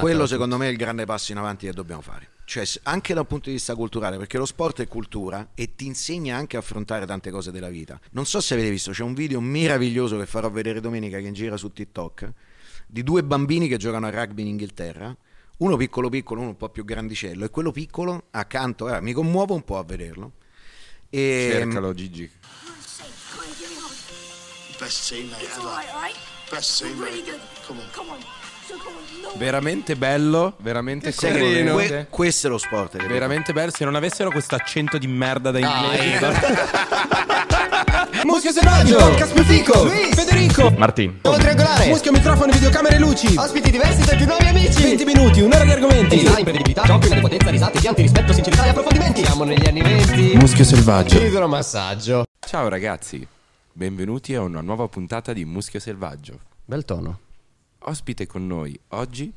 Quello secondo me è il grande passo in avanti che dobbiamo fare. Cioè, anche dal punto di vista culturale, perché lo sport è cultura e ti insegna anche a affrontare tante cose della vita. Non so se avete visto, c'è un video meraviglioso che farò vedere domenica che gira su TikTok di due bambini che giocano a rugby in Inghilterra. Uno piccolo piccolo, uno un po' più grandicello e quello piccolo accanto, eh, mi commuovo un po' a vederlo. E, Cercalo Gigi. Best teammate It's ever. all right, all right? Best really good. Come on. Come on. So come on. Veramente bello, veramente commovente. que- questo è lo sport. capito? Veramente bello, se non avessero questo accento di merda da inglese. Muschio selvaggio, Caspifico, Federico, Martin. triangolare, Muschio microfono, videocamere e luci, ospiti diversi i più nuovi amici, 20 minuti, un'ora di argomenti, design, imprevedibilità, giochi, potenza, risate, pianti, rispetto, sincerità e approfondimenti. Siamo negli anni 20. Muschio selvaggio. Idromassaggio. Ciao ragazzi, benvenuti a una nuova puntata di Muschio selvaggio. Bel tono. Ospite con noi oggi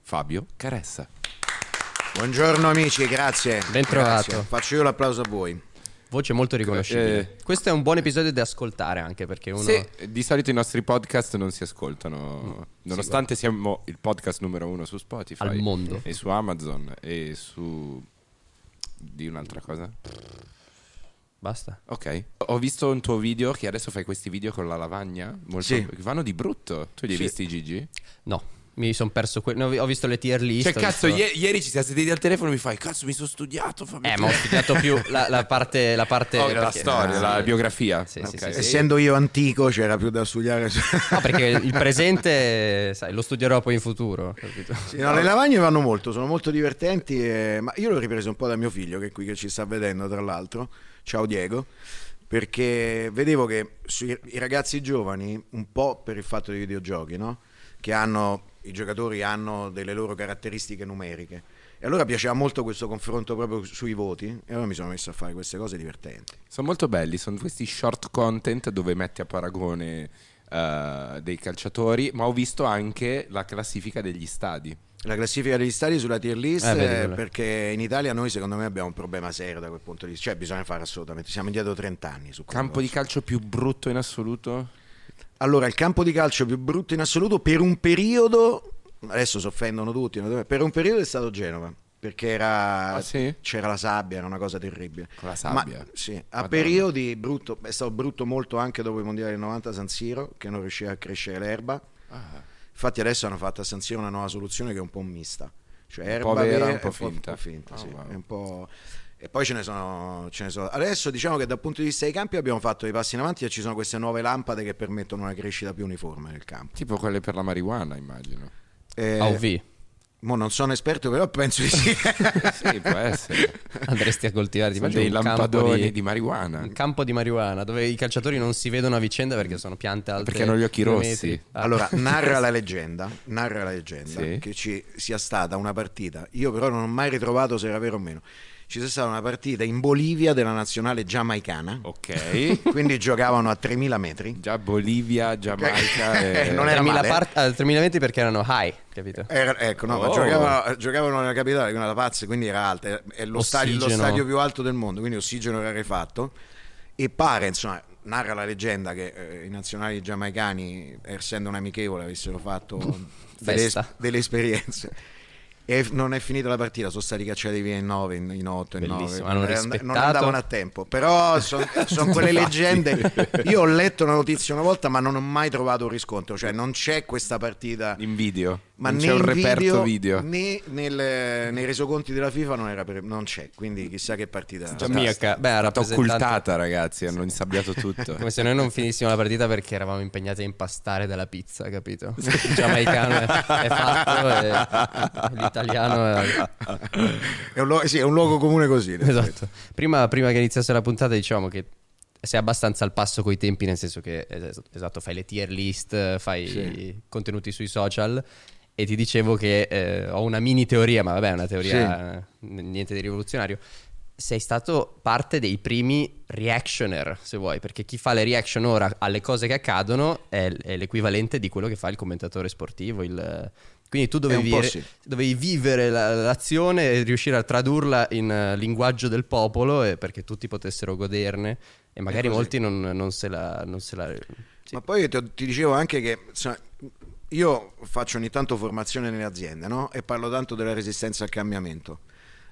Fabio Caressa. Buongiorno amici, grazie. Ben trovato. Grazie. Faccio io l'applauso a voi. Voce molto riconoscibile. Eh. Questo è un buon episodio da ascoltare anche perché uno... Sì, di solito i nostri podcast non si ascoltano, nonostante siamo il podcast numero uno su Spotify. Al mondo. E su Amazon e su... di un'altra cosa? Basta. Ok. Ho visto un tuo video che adesso fai questi video con la lavagna. Molto, Sì. che vanno di brutto. Tu li hai Sì. visti, Gigi? No, mi sono perso que- no, ho visto le tier list. Cioè, cazzo, visto- ie- ieri ci siamo seduti al telefono e mi fai, cazzo, mi sono studiato. fammi Eh, ma ho vedere." studiato più la, la parte... La, parte Oh, la perché- storia, Ah, la sì. biografia. Sì, sì, Ok. sì, sì. Essendo io antico c'era più da studiare. No, perché il presente, sai, lo studierò poi in futuro. no, le lavagne vanno molto, sono molto divertenti. e- Ma io l'ho ripreso un po' da mio figlio, che è qui che ci sta vedendo, tra l'altro. Ciao Diego. Perché vedevo che i ragazzi giovani, un po' per il fatto dei videogiochi, no? Che hanno, i giocatori hanno delle loro caratteristiche numeriche. E allora piaceva molto questo confronto proprio sui voti. E allora mi sono messo a fare queste cose divertenti. Sono molto belli, sono questi short content dove metti a paragone eh, dei calciatori, ma ho visto anche la classifica degli stadi. La classifica degli stadi sulla tier list Eh, eh, quello. perché in Italia noi secondo me abbiamo un problema serio da quel punto di vista, cioè bisogna fare assolutamente, siamo indietro 30 anni su Campo di calcio più brutto in assoluto? Allora, il campo di calcio più brutto in assoluto per un periodo, adesso si offendono tutti, per un periodo è stato Genova, perché era, Ah, sì? c'era la sabbia, era una cosa terribile. Con la sabbia? Ma, sì, a Madonna. periodi brutto, è stato brutto molto anche dopo i mondiali del 90 a San Siro, che non riusciva a crescere l'erba. Ah. Infatti adesso hanno fatto a San Siro una nuova soluzione che è un po' mista. Cioè Un erba po' vera, vera un po' finta. finta, Oh, sì. wow. È un po'... E poi ce ne, sono, ce ne sono. Adesso diciamo che dal punto di vista dei campi abbiamo fatto dei passi in avanti e ci sono queste nuove lampade che permettono una crescita più uniforme nel campo. Tipo quelle per la marijuana, immagino. Eh, AOV. Mo non sono esperto, però penso di sì. Sì, può essere. Andresti a coltivare, ti Sono immagini dei lampadoni di, di marijuana. un campo di marijuana dove i calciatori non si vedono a vicenda perché sono piante alte. Perché hanno gli occhi rossi. Ah. Allora, narra la leggenda, narra la leggenda Sì. che ci sia stata una partita. Io però non ho mai ritrovato se era vero o meno. Ci sia stata una partita in Bolivia della nazionale giamaicana. Ok. Quindi giocavano a 3000 metri. Già Bolivia, Giamaica e... Non era 3000 male, eh. part- ah, 3000 metri perché erano high, capito? Era- ecco, no, ma Oh. giocavano, giocavano nella capitale, è una pazza, quindi era alta. È lo stadio, lo stadio più alto del mondo, quindi ossigeno rarefatto. E pare, insomma, narra la leggenda che eh, i nazionali giamaicani, essendo un amichevole, avessero fatto delle, delle esperienze. E non è finita la partita, sono stati cacciati via in 9, in, in 8, in 9. Bellissimo, hanno non rispettato. andavano a tempo. Però sono quelle leggende. Io ho letto una notizia una volta, ma non ho mai trovato un riscontro. Cioè, non c'è questa partita In video. Ma non c'è un reperto video. né nel- nei resoconti della FIFA non, era per- non c'è quindi chissà che partita Giamaica, beh, rappresentante- occultata, ragazzi. Hanno insabbiato tutto. Come se noi non finissimo la partita perché eravamo impegnati a impastare della pizza, capito? Il giamaicano è, è fatto e l'italiano è... è, un luogo, sì, è un luogo comune così. Esatto. Prima, prima che iniziasse la puntata diciamo che sei abbastanza al passo coi tempi, nel senso che es- esatto, fai le tier list, fai contenuti sui social e ti dicevo che eh, ho una mini teoria, ma vabbè, è una teoria eh, niente di rivoluzionario. Sei stato parte dei primi reactioner, se vuoi, perché chi fa le reaction ora alle cose che accadono è, è l'equivalente di quello che fa il commentatore sportivo. il- Quindi tu dovevi, re- sì. dovevi vivere la- l'azione e riuscire a tradurla in eh, linguaggio del popolo e perché tutti potessero goderne e magari molti non, non se la... Non se la sì. ma poi io ti, ti dicevo anche che insomma, io faccio ogni tanto formazione nelle aziende, no? E parlo tanto della resistenza al cambiamento.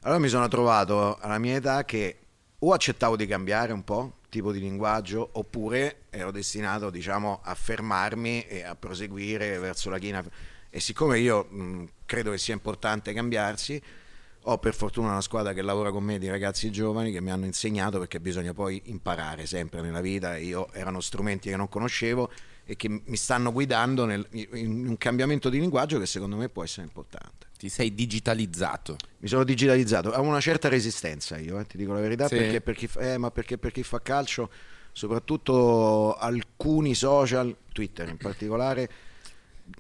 Allora mi sono trovato alla mia età che o accettavo di cambiare un po' tipo di linguaggio oppure ero destinato, diciamo, a fermarmi e a proseguire verso la china. E siccome io mh, credo che sia importante cambiarsi, ho per fortuna una squadra che lavora con me di ragazzi giovani che mi hanno insegnato perché bisogna poi imparare sempre nella vita. Io erano strumenti che non conoscevo e che mi stanno guidando nel, in un cambiamento di linguaggio che secondo me può essere importante. Ti sei digitalizzato. Mi sono digitalizzato, ho una certa resistenza io, eh, ti dico la verità, Sì. perché, per chi fa, eh, ma perché per chi fa calcio, soprattutto alcuni social, Twitter in particolare,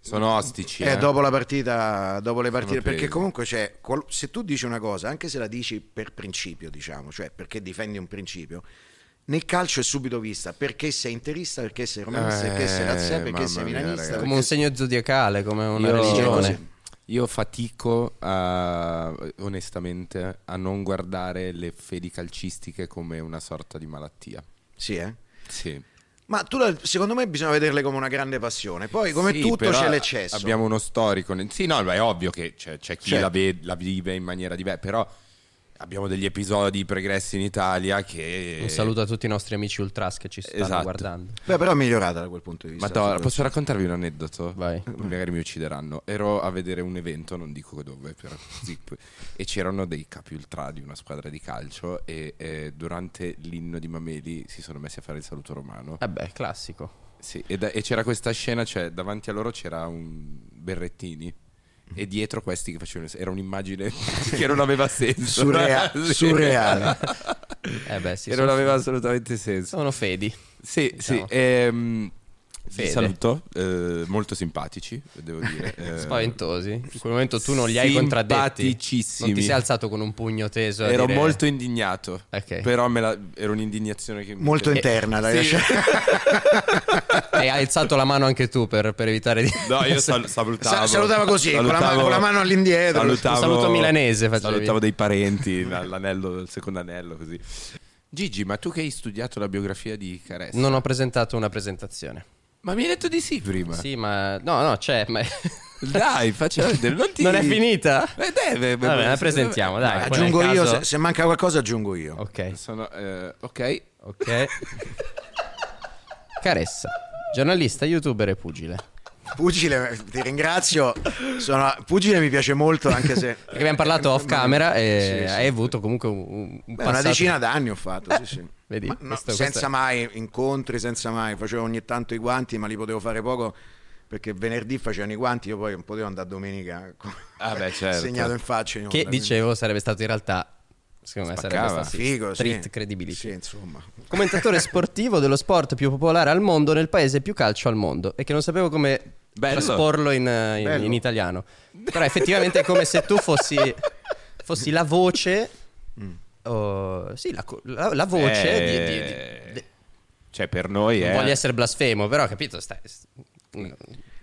Sono ostici. eh, eh. dopo la partita, dopo le partite, perché comunque c'è, qual- se tu dici una cosa, anche se la dici per principio, diciamo, cioè perché difendi un principio, nel calcio è subito vista perché sei interista, perché sei romanista, perché sei Eh, razzista, perché sei milanista. ragazzi. Come un segno zodiacale, come una Io- religione. Io fatico a- onestamente a non guardare le fedi calcistiche come una sorta di malattia. Sì, eh? Sì. Ma tu, secondo me bisogna vederle come una grande passione. Poi, come Sì, tutto, c'è l'eccesso. Abbiamo uno storico. Sì, no, beh, è ovvio che c'è, c'è chi Certo. la, ve- la vive in maniera diversa, però abbiamo degli episodi pregressi in Italia che... Un saluto a tutti i nostri amici ultras che ci stanno Esatto. guardando. Beh, però è migliorata da quel punto di vista. Madonna, posso raccontarvi un aneddoto? Vai. Magari mi uccideranno. Ero a vedere un evento, non dico dove, però così. e c'erano dei capi ultra di una squadra di calcio e eh, durante l'inno di Mameli si sono messi a fare il saluto romano. Vabbè, classico. Sì, e, da- e c'era questa scena, cioè davanti a loro c'era un Berrettini e dietro questi che facevano era un'immagine che non aveva senso Surrea- surreale. Eh beh, sì, che non aveva assolutamente senso sono fedi. sì diciamo. sì ehm, vi Fede. saluto eh, molto simpatici devo dire eh, Spaventosi. In quel momento tu non li hai contraddetti. Simpaticissimi. Non ti sei alzato con un pugno teso. a ero dire- molto indignato Ok. però me la- era un'indignazione che mi- Molto che- interna, dai, Sì. Hai alzato la mano anche tu per, per evitare di. No, io sal- salutavo. Sa- salutava così, con la mano- con la mano all'indietro. Salutavo, Un saluto milanese facevi. Salutavo dei parenti, l'anello, il secondo anello, così. Gigi, ma tu che hai studiato la biografia di Caressa? Non ho presentato una presentazione. Ma mi hai detto di sì prima. Sì, ma. No, no, c'è. Ma... Dai, faccia vedere. Non, ti... Non è finita? Eh, deve, Vabbè, la presentiamo, dai. Poi Aggiungo io, caso- se, se manca qualcosa aggiungo io. Ok, Sono, eh, ok. ok. Caressa, giornalista, youtuber e pugile. Pugile, ti ringrazio. Sono- Pugile mi piace molto, anche se... Perché abbiamo parlato off camera e Sì, sì. hai avuto comunque un, un Beh, passato- una decina d'anni ho fatto, sì, sì. Vedi, Ma no, questo- senza questo mai incontri, senza mai. Facevo ogni tanto i guanti, ma li potevo fare poco perché venerdì facevano i guanti, io poi non potevo andare domenica Ah, beh, certo. segnato in faccia. in Che onda, quindi- dicevo sarebbe stato in realtà, secondo me Spaccava. sarebbe stato Figo, sì. street credibility. Sì, insomma. Commentatore sportivo dello sport più popolare al mondo nel paese più calcio al mondo e che non sapevo come Bello. trasporlo in, in- in italiano. Però effettivamente è come se tu fossi, fossi la voce... Mm. Oh, sì, la, la- la voce di- di- di- Eh, di- Cioè, per noi Non è... voglio essere blasfemo, però capito? Stai-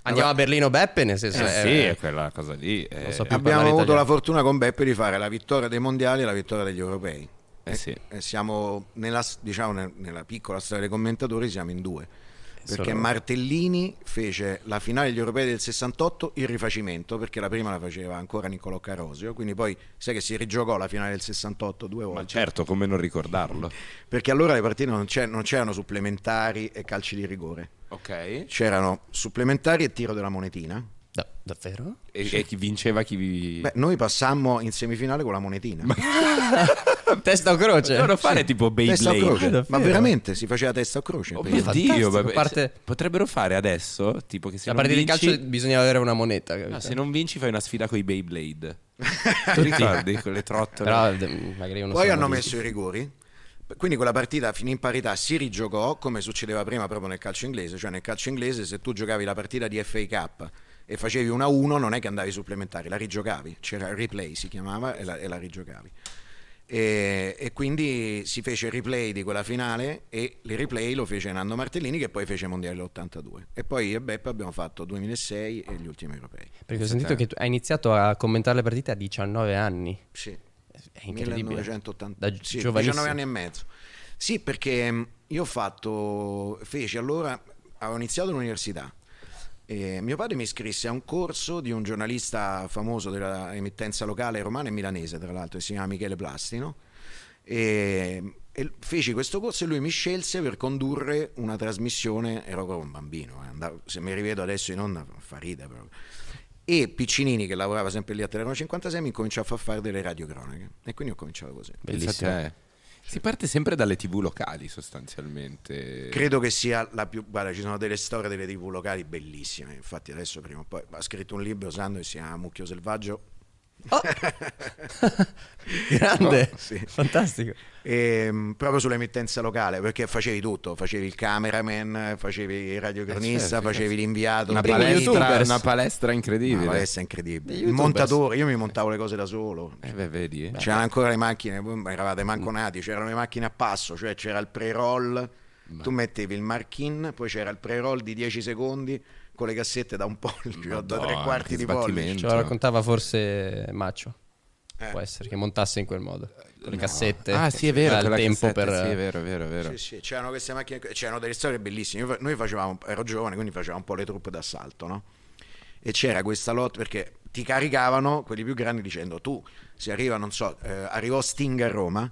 Andiamo a Berlino Beppe, nel senso... Eh, è- sì, è quella cosa lì. eh, so Abbiamo avuto italiano. la fortuna con Beppe di fare la vittoria dei mondiali e la vittoria degli europei. Eh sì. E siamo nella, diciamo, nel- nella piccola storia dei commentatori, siamo in due. Perché Sono- Martellini fece la finale degli europei del 68 il rifacimento, perché la prima la faceva ancora Niccolò Carosio, quindi poi sai che si rigiocò la finale del 68 due volte. Ma certo, come non ricordarlo. Perché allora le partite non, non c'erano supplementari e calci di rigore, Ok. c'erano supplementari e tiro della monetina. Da- davvero? E, e chi vinceva, chi vi... Beh, noi passammo in semifinale con la monetina. Testa o croce? Devono fare tipo Testa o Beyblade. Ah? Ma veramente si faceva testa o croce. Oh mio fantastico, Dio, vabbè, parte- potrebbero fare adesso, tipo che se La non partita di vinci, calcio bisognava avere una moneta. no, se non vinci fai una sfida con i Beyblade. Ti ricordi con le trottole? Però d- magari uno Poi hanno messo i rigori. Quindi quella partita finì in parità, si rigiocò come succedeva prima proprio nel calcio inglese, cioè nel calcio inglese se tu giocavi la partita di FA Cup e facevi 1-1 non è che andavi supplementari, la rigiocavi, c'era il replay si chiamava e la, e la rigiocavi. E, e quindi si fece il replay di quella finale e il replay lo fece Nando Martellini che poi fece i mondiali l'82 e poi io e Beppe abbiamo fatto 2006 e gli ultimi europei. Perché ho sentito che hai iniziato a commentare le partite a 19 anni. Sì. È incredibile. 1980, Da sì, giovanissimo. 19 anni e mezzo. Sì, perché mh, io ho fatto, feci allora, avevo iniziato l'università, E mio padre mi iscrisse a un corso di un giornalista famoso della emittenza locale romana e milanese, tra l'altro, che si chiama Michele Plastino. E, e feci questo corso e lui mi scelse per condurre una trasmissione, ero proprio un bambino, eh, andavo- se mi rivedo adesso in onda fa ridere proprio. E Piccinini, che lavorava sempre lì a Telefono 56, mi incominciò a far fare delle radiocronache. E quindi ho cominciato così. Pensa Bellissimo. Si parte sempre dalle tv locali sostanzialmente. Credo che sia la più. Guarda, ci sono delle storie delle TV locali bellissime. Infatti, adesso prima o poi ha scritto un libro Sando che si chiama Mucchio Selvaggio. Grande, No, sì. fantastico. Ehm, proprio sull'emittenza locale perché facevi tutto: facevi il cameraman, facevi il radiocronista, certo, facevi l'inviato, una palestra, una palestra incredibile. No, è incredibile. Il montatore, io mi montavo le cose da solo. Eh beh, vedi? C'erano ancora le macchine, voi eravate manco nati, c'erano le macchine a passo, cioè c'era il pre-roll, tu mettevi il mark-in, poi c'era il pre-roll di 10 secondi con le cassette da un pollice o da tre quarti di pollice. Ce lo raccontava forse Maccio. Eh. Può essere che montasse in quel modo. Con le cassette. Ah, sì, è vero. Il quella tempo cassetta, per. Sì, è vero, è vero, è vero. Sì, sì, c'erano queste macchine, c'erano delle storie bellissime. Noi facevamo, ero giovane, quindi facevamo un po' le truppe d'assalto, no? E c'era questa lotta perché ti caricavano quelli più grandi dicendo tu, se arriva, non so, eh, arrivò Sting a Roma,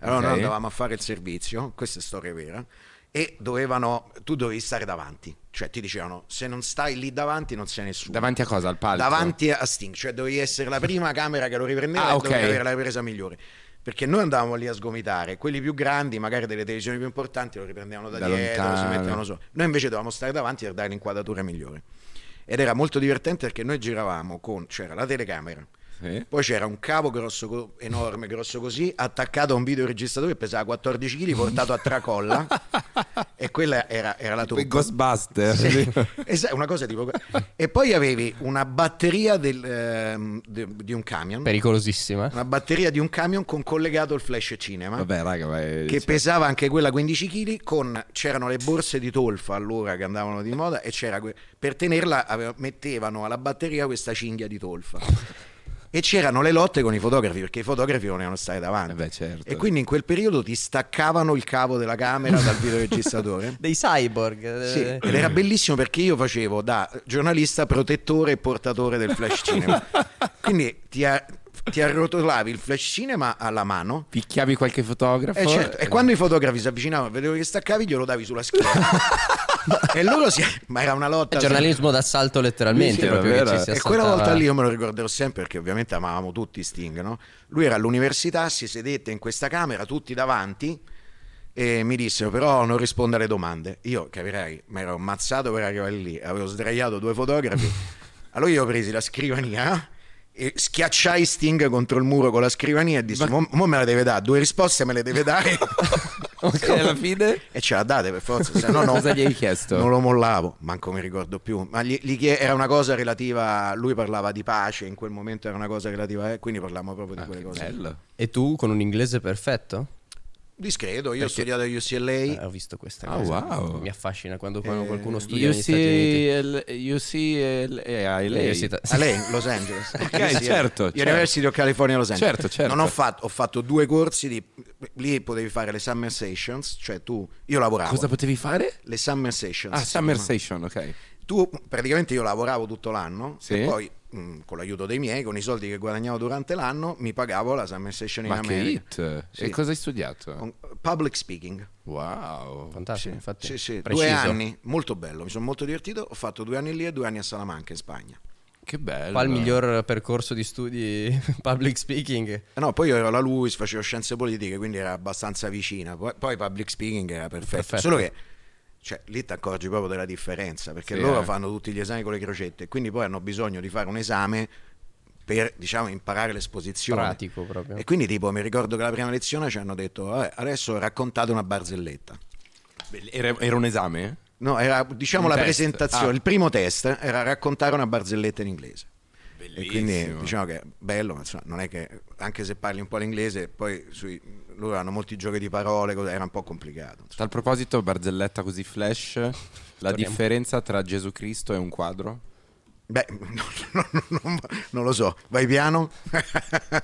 allora noi Ok. andavamo a fare il servizio, questa è storia vera, e dovevano, tu dovevi stare davanti, cioè ti dicevano se non stai lì davanti non sei nessuno. Davanti a cosa? Al palco? Davanti a Sting, cioè dovevi essere la prima camera che lo riprendeva Ah, e ok. dovevi avere la ripresa migliore. Perché noi andavamo lì a sgomitare, quelli più grandi, magari delle televisioni più importanti, lo riprendevano da, Da dietro, si lontano. mettevano su. Noi invece dovevamo stare davanti per dare l'inquadratura migliore. Ed era molto divertente perché noi giravamo con, c'era la telecamera, Sì. poi c'era un cavo grosso, enorme, grosso così, attaccato a un videoregistratore che pesava 14 kg, portato a tracolla, e quella era, era la troupe. Ghostbuster. Sì, esatto, una cosa tipo e poi avevi una batteria del, ehm, de- di un camion Pericolosissima. una batteria di un camion con collegato il flash cinema Vabbè, raga, è- che cioè, pesava anche quella 15 kg con c'erano le borse di tolfa allora che andavano di moda e c'era que- per tenerla aveva- mettevano alla batteria questa cinghia di tolfa e c'erano le lotte con i fotografi perché i fotografi volevano stare davanti Eh beh, certo. e quindi in quel periodo ti staccavano il cavo della camera dal videoregistratore Dei cyborg. sì, eh, ed era bellissimo perché io facevo da giornalista protettore e portatore del flash cinema. Quindi ti, a- ti arrotolavi il flash cinema alla mano. Picchiavi qualche fotografo. E, certo, e quando i fotografi si avvicinavano, vedevo che staccavi, glielo davi sulla schiena. e loro si. Ma era una lotta. È giornalismo d'assalto letteralmente. Sì, proprio che ci si E quella volta lì io me lo ricorderò sempre perché ovviamente amavamo tutti Sting, no? Lui era all'università, si sedette in questa camera, tutti davanti, e mi dissero però non risponde alle domande. Io capirei, mi ero ammazzato per arrivare lì, avevo sdraiato due fotografi. Allora io ho presi la scrivania e schiacciai Sting contro il muro con la scrivania e dissi mo, mo me la deve dare, due risposte me le deve dare. Ok, alla fine. e ce la date per forza, se no no. Cosa gli hai chiesto? Non lo mollavo, manco mi ricordo più. Ma gli, gli chie- era una cosa relativa. Lui parlava di pace, in quel momento era una cosa relativa, eh, quindi parlavamo proprio di Ah, quelle cose. bello. E tu con un inglese perfetto? Discreto, io ho studiato a UCLA. Eh, ho visto questa Ah, cosa. wow. Mi affascina quando, quando Eh, qualcuno studia negli Stati UCLA. A lei, Los Angeles. Ok, certo, University of California, Los Angeles. Certo, certo. Non ho fatto, ho fatto due corsi di. Lì potevi fare le summer sessions, cioè tu. Io lavoravo. Cosa potevi fare? le summer sessions. Ah, Summer. Station, ok. Tu praticamente io lavoravo tutto l'anno Sì. e poi mh, con l'aiuto dei miei, con i soldi che guadagnavo durante l'anno, mi pagavo la summer session in Ma che America. hit. Sì. E cosa hai studiato? Con- Public speaking. Wow. Fantastico, infatti. Sì, sì, due anni, molto bello, mi sono molto divertito. Ho fatto due anni lì e due anni a Salamanca in Spagna. Che bello. Qua il miglior percorso di studi public speaking. Eh No, poi io ero alla LUIS, facevo scienze politiche, quindi era abbastanza vicina. Poi, poi public speaking era perfetto. Perfetto. Solo che cioè, lì ti accorgi proprio della differenza, perché Sì, loro eh. fanno tutti gli esami con le crocette, e quindi poi hanno bisogno di fare un esame per, diciamo, imparare l'esposizione. Pratico proprio. E quindi tipo mi ricordo che la prima lezione ci hanno detto, "Vabbè, adesso raccontate una barzelletta. Era, era un esame? No, era diciamo Un la test. presentazione, Ah. il primo test era raccontare una barzelletta in inglese. E quindi Bellissimo. diciamo che è bello, ma insomma, non è che anche se parli un po' l'inglese, poi sui- loro hanno molti giochi di parole, era un po' complicato. insomma. Tal proposito, barzelletta così flash, la Torniamo. differenza tra Gesù Cristo e un quadro? Beh, no, no, no, no, non lo so, vai piano.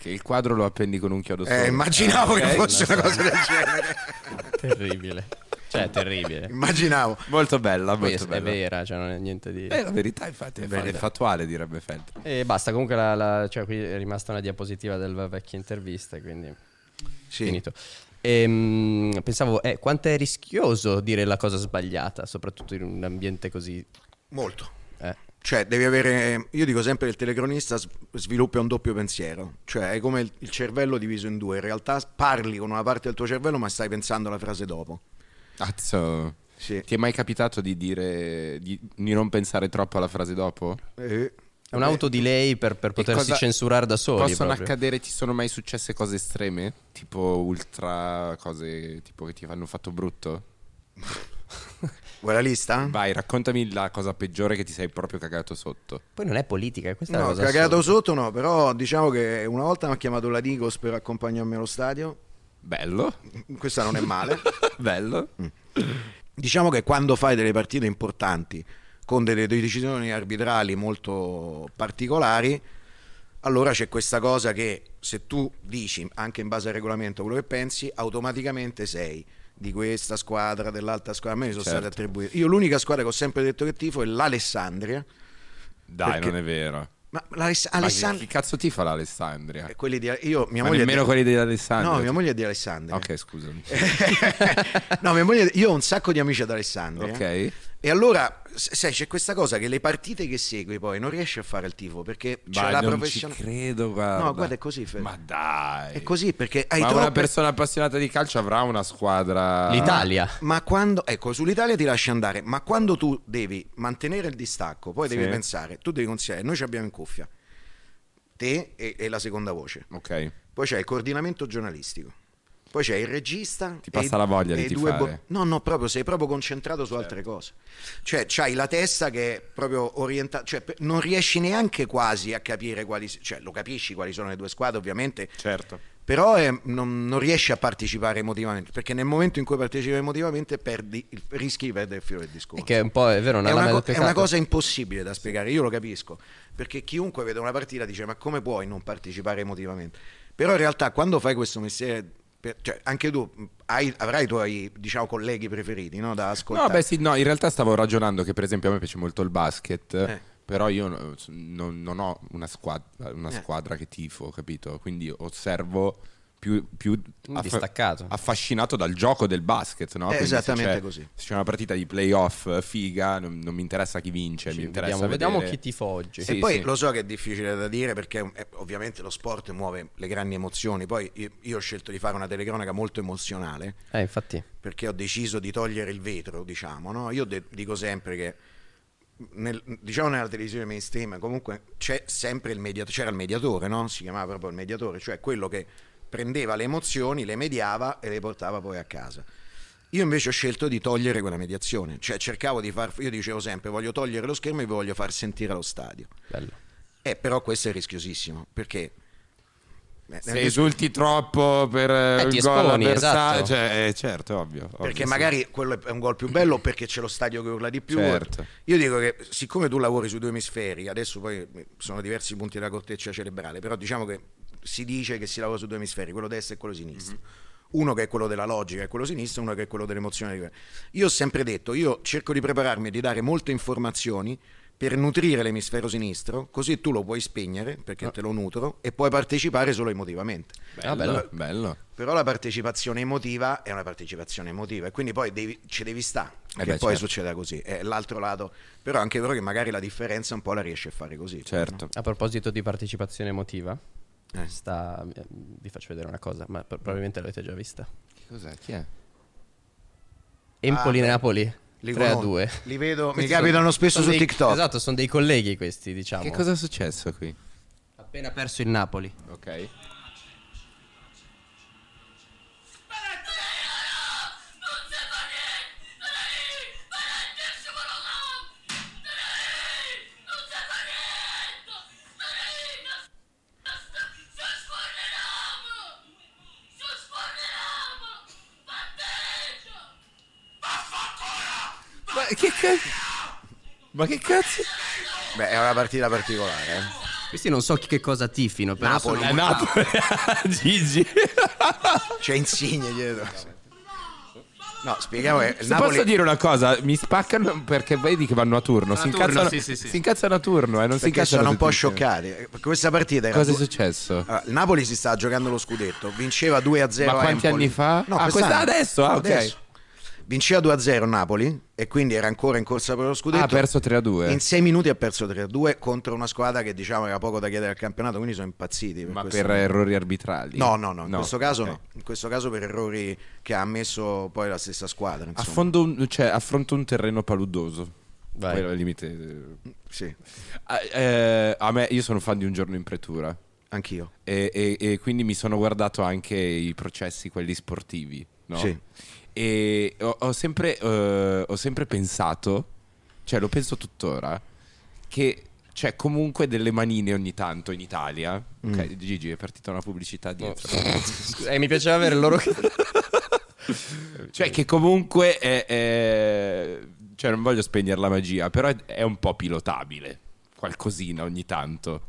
Che il quadro lo appendi con un chiodo solo. Eh, immaginavo Ah, che ok. fosse una cosa del genere. Terribile. Cioè, è terribile. Immaginavo. Molto bella, Poi molto è, è bella. vera, cioè non è niente di... È la verità, infatti, è, è fattuale, direbbe Feltri. E basta, comunque la, la- cioè, qui è rimasta una diapositiva del vecchio intervista, quindi Sì. finito. Ehm, pensavo, eh, quanto è rischioso dire la cosa sbagliata, soprattutto in un ambiente così... Molto. eh. Cioè, devi avere. Io dico sempre che il telecronista sviluppa un doppio pensiero. Cioè, è come il, il cervello diviso in due. In realtà parli con una parte del tuo cervello, ma stai pensando alla frase dopo. Cazzo. Sì. Ti è mai capitato di dire di, di non pensare troppo alla frase dopo? Eh, È un autodelay per, per potersi censurare da soli. Possono proprio. accadere, ti sono mai successe cose estreme? Tipo ultra cose tipo che ti hanno fatto brutto? Vuoi la lista? Vai, raccontami la cosa peggiore che ti sei proprio cagato sotto. Poi non è politica, questa è No, una cosa cagato assurda. sotto no, però diciamo che una volta mi ha chiamato la Digos per accompagnarmi allo stadio. Bello, Questa non è male. bello. Diciamo che quando fai delle partite importanti con delle decisioni arbitrali molto particolari, allora c'è questa cosa che se tu dici anche in base al regolamento quello che pensi, automaticamente sei di questa squadra, dell'altra squadra. A me ne sono Certo. state attribuite. Io l'unica squadra che ho sempre detto che tifo è l'Alessandria. Dai, non è vero. Ma l'Aless- Ma Alessandria... chi cazzo tifa l'Alessandria? Eh, quelli di... Io, mia Ma moglie nemmeno di- quelli di Alessandria. No, mia moglie è di Alessandria. Ok, scusami. no, mia moglie... Io ho un sacco di amici ad Alessandria. Ok. E allora, sai, c'è questa cosa che le partite che segui poi non riesci a fare il tifo perché c'è Ma la ci credo, guarda. No, guarda, è così, Fede. Ma dai. È così perché hai Ma troppe... una persona appassionata di calcio avrà una squadra... L'Italia. Ma quando, ecco, sull'Italia ti lasci andare, ma quando tu devi mantenere il distacco, poi devi Sì. pensare, tu devi considerare, noi ci abbiamo in cuffia, te e, e la seconda voce, Ok. poi c'è il coordinamento giornalistico, poi c'è il regista. Ti passa e- la voglia di due tifare. No, no, proprio sei proprio concentrato su Certo. altre cose. Cioè, c'hai la testa che è proprio orientata, cioè non riesci neanche quasi a capire quali, cioè lo capisci quali sono le due squadre, ovviamente, Certo. però è- non, non riesci a partecipare emotivamente, perché nel momento in cui partecipi emotivamente perdi, il- rischi di perdere il filo del discorso. E che è un po', è vero, una È una, co- è una peccato. cosa impossibile da spiegare, io lo capisco, perché chiunque vede una partita dice ma come puoi non partecipare emotivamente? Però in realtà quando fai questo mestiere, per- cioè, anche tu mh, hai- avrai i tuoi diciamo, colleghi preferiti no, da ascoltare. No, beh sì, no, in realtà stavo ragionando che per esempio a me piace molto il basket, Eh. però io no- non, non ho una squadra, una Eh. squadra che tifo, capito? Quindi osservo più, più aff- Distaccato. affascinato dal gioco del basket, no? Se esattamente c'è- così. Se c'è una partita di playoff figa, non, non mi interessa chi vince, mi interessa Vediamo, vediamo chi tifo oggi. Sì, e poi sì. lo so che è difficile da dire perché eh, ovviamente lo sport muove le grandi emozioni. Poi io, io ho scelto di fare una telecronaca molto emozionale Eh, infatti. perché ho deciso di togliere il vetro, diciamo. No? Io de- dico sempre che nel- diciamo nella televisione mainstream comunque c'è sempre il mediatore, c'era il mediatore, no? si chiamava proprio il mediatore, cioè quello che prendeva le emozioni, le mediava e le portava poi a casa. Io invece ho scelto di togliere quella mediazione, cioè cercavo di far, io dicevo sempre voglio togliere lo schermo e vi voglio far sentire allo stadio. Bello. Eh, però questo è rischiosissimo perché eh, Se nel- esulti troppo per eh, ti il gol esponi, avversario, esatto. cioè, eh, certo, ovvio. ovvio, perché sì. magari quello è un gol più bello perché c'è lo stadio che urla di più. Certo. Io dico che siccome tu lavori sui due emisferi, adesso poi sono diversi punti della corteccia cerebrale, però diciamo che si dice che si lavora su due emisferi, quello destro e quello sinistro. Uno che è quello della logica e quello sinistro, uno che è quello dell'emozione. Io ho sempre detto, io cerco di prepararmi e di dare molte informazioni per nutrire l'emisfero sinistro, così tu lo puoi spegnere perché te lo nutro e puoi partecipare solo emotivamente. Bello, Ah, bello. bello. Però la partecipazione emotiva è una partecipazione emotiva e quindi poi devi, ci devi stare, Eh che beh, poi certo. succeda così. È l'altro lato, però anche vero che magari la differenza un po' la riesci a fare così. Certo. A proposito di partecipazione emotiva, Eh. sta- eh, vi faccio vedere una cosa, ma pro- probabilmente l'avete già vista. Che cos'è? Chi è? Empoli-Napoli Li 3 a conosco, 2. Li vedo, mi Questi capitano sono- spesso sono su dei- TikTok. Esatto, sono dei colleghi questi, diciamo. Che cosa è successo qui? Appena perso il Napoli. Ok. Che cazzo? Ma che cazzo? Beh, è una partita particolare. eh. Questi non so chi- che cosa tifino, però Napoli. sono- È Napoli. Gigi. C'è Insigne dietro. No, spieghiamo che il Se Napoli... posso dire una cosa, mi spaccano perché vedi che vanno a turno. Si, a turno, incazzano, sì, sì, sì. si incazzano a turno e non si perché incazzano sono un po' tutti scioccati. Perché Questa partita era Cosa è due- successo? Allora, il Napoli si sta giocando lo scudetto, vinceva 2-0 Ma a quanti Empoli. anni fa? No, Ah, quest'anno. questa- adesso, ah, ok. Vinceva 2-0 Napoli e quindi era ancora in corsa per lo scudetto. Ah, ha perso 3-2. In 6 minuti ha perso 3-2 contro una squadra che diciamo era poco da chiedere al campionato, quindi sono impazziti. Per Ma questo. per errori arbitrali? No, no, no, in questo caso ok. no. In questo caso per errori che ha ammesso poi la stessa squadra. Affondo un, cioè, affronto un terreno paludoso. Vai. Poi al limite. Sì, Ah, eh, a me, io sono fan di Un giorno in pretura. anch'io. E, e- e quindi mi sono guardato anche i processi, quelli sportivi. No? Sì. E ho, ho sempre, eh, ho sempre pensato, cioè lo penso tuttora, che c'è comunque delle manine ogni tanto in Italia. Ok, Gigi, è partita una pubblicità dietro. Scusa, eh, mi piaceva avere loro. Cioè che comunque è, è- Cioè non voglio spegnere la magia, però è, è un po' pilotabile. Qualcosina ogni tanto.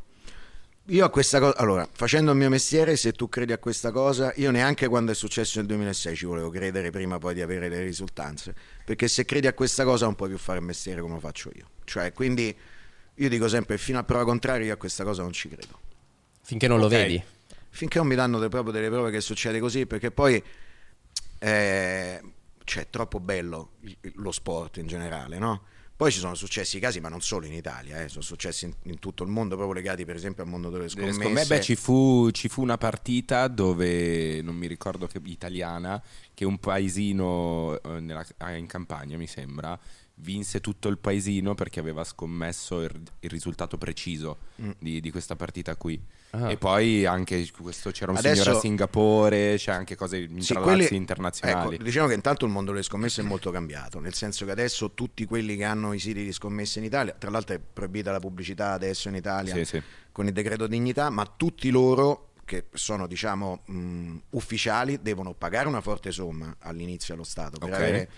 Io a questa cosa, allora, facendo il mio mestiere, se tu credi a questa cosa, io neanche quando è successo nel 2006 ci volevo credere prima poi di avere le risultanze, perché se credi a questa cosa non puoi più fare il mestiere come lo faccio io. Cioè, quindi io dico sempre, fino a prova contraria, io a questa cosa non ci credo. Finché non lo Ok. vedi. Finché non mi danno de- proprio delle prove che succede così, perché poi eh, cioè, è troppo bello lo sport in generale, no? Poi ci sono successi casi, ma non solo in Italia, eh, sono successi in, in tutto il mondo, proprio legati per esempio al mondo delle Delle scommesse. scommesse, beh, ci fu, ci fu una partita dove non mi ricordo che italiana che un paesino eh, nella- ah, in campagna mi sembra vinse tutto il paesino perché aveva scommesso il, il risultato preciso Mm. di, di questa partita qui Ah. e poi anche questo c'era un Adesso- signore a Singapore c'è anche cose Sì, quelli- internazionali ecco, diciamo che intanto il mondo delle scommesse è molto cambiato, nel senso che adesso tutti quelli che hanno i siti di scommesse in Italia, tra l'altro è proibita la pubblicità adesso in Italia Sì, sì. con il decreto dignità, ma tutti loro che sono diciamo mh, ufficiali devono pagare una forte somma all'inizio allo Stato per Ok. avere-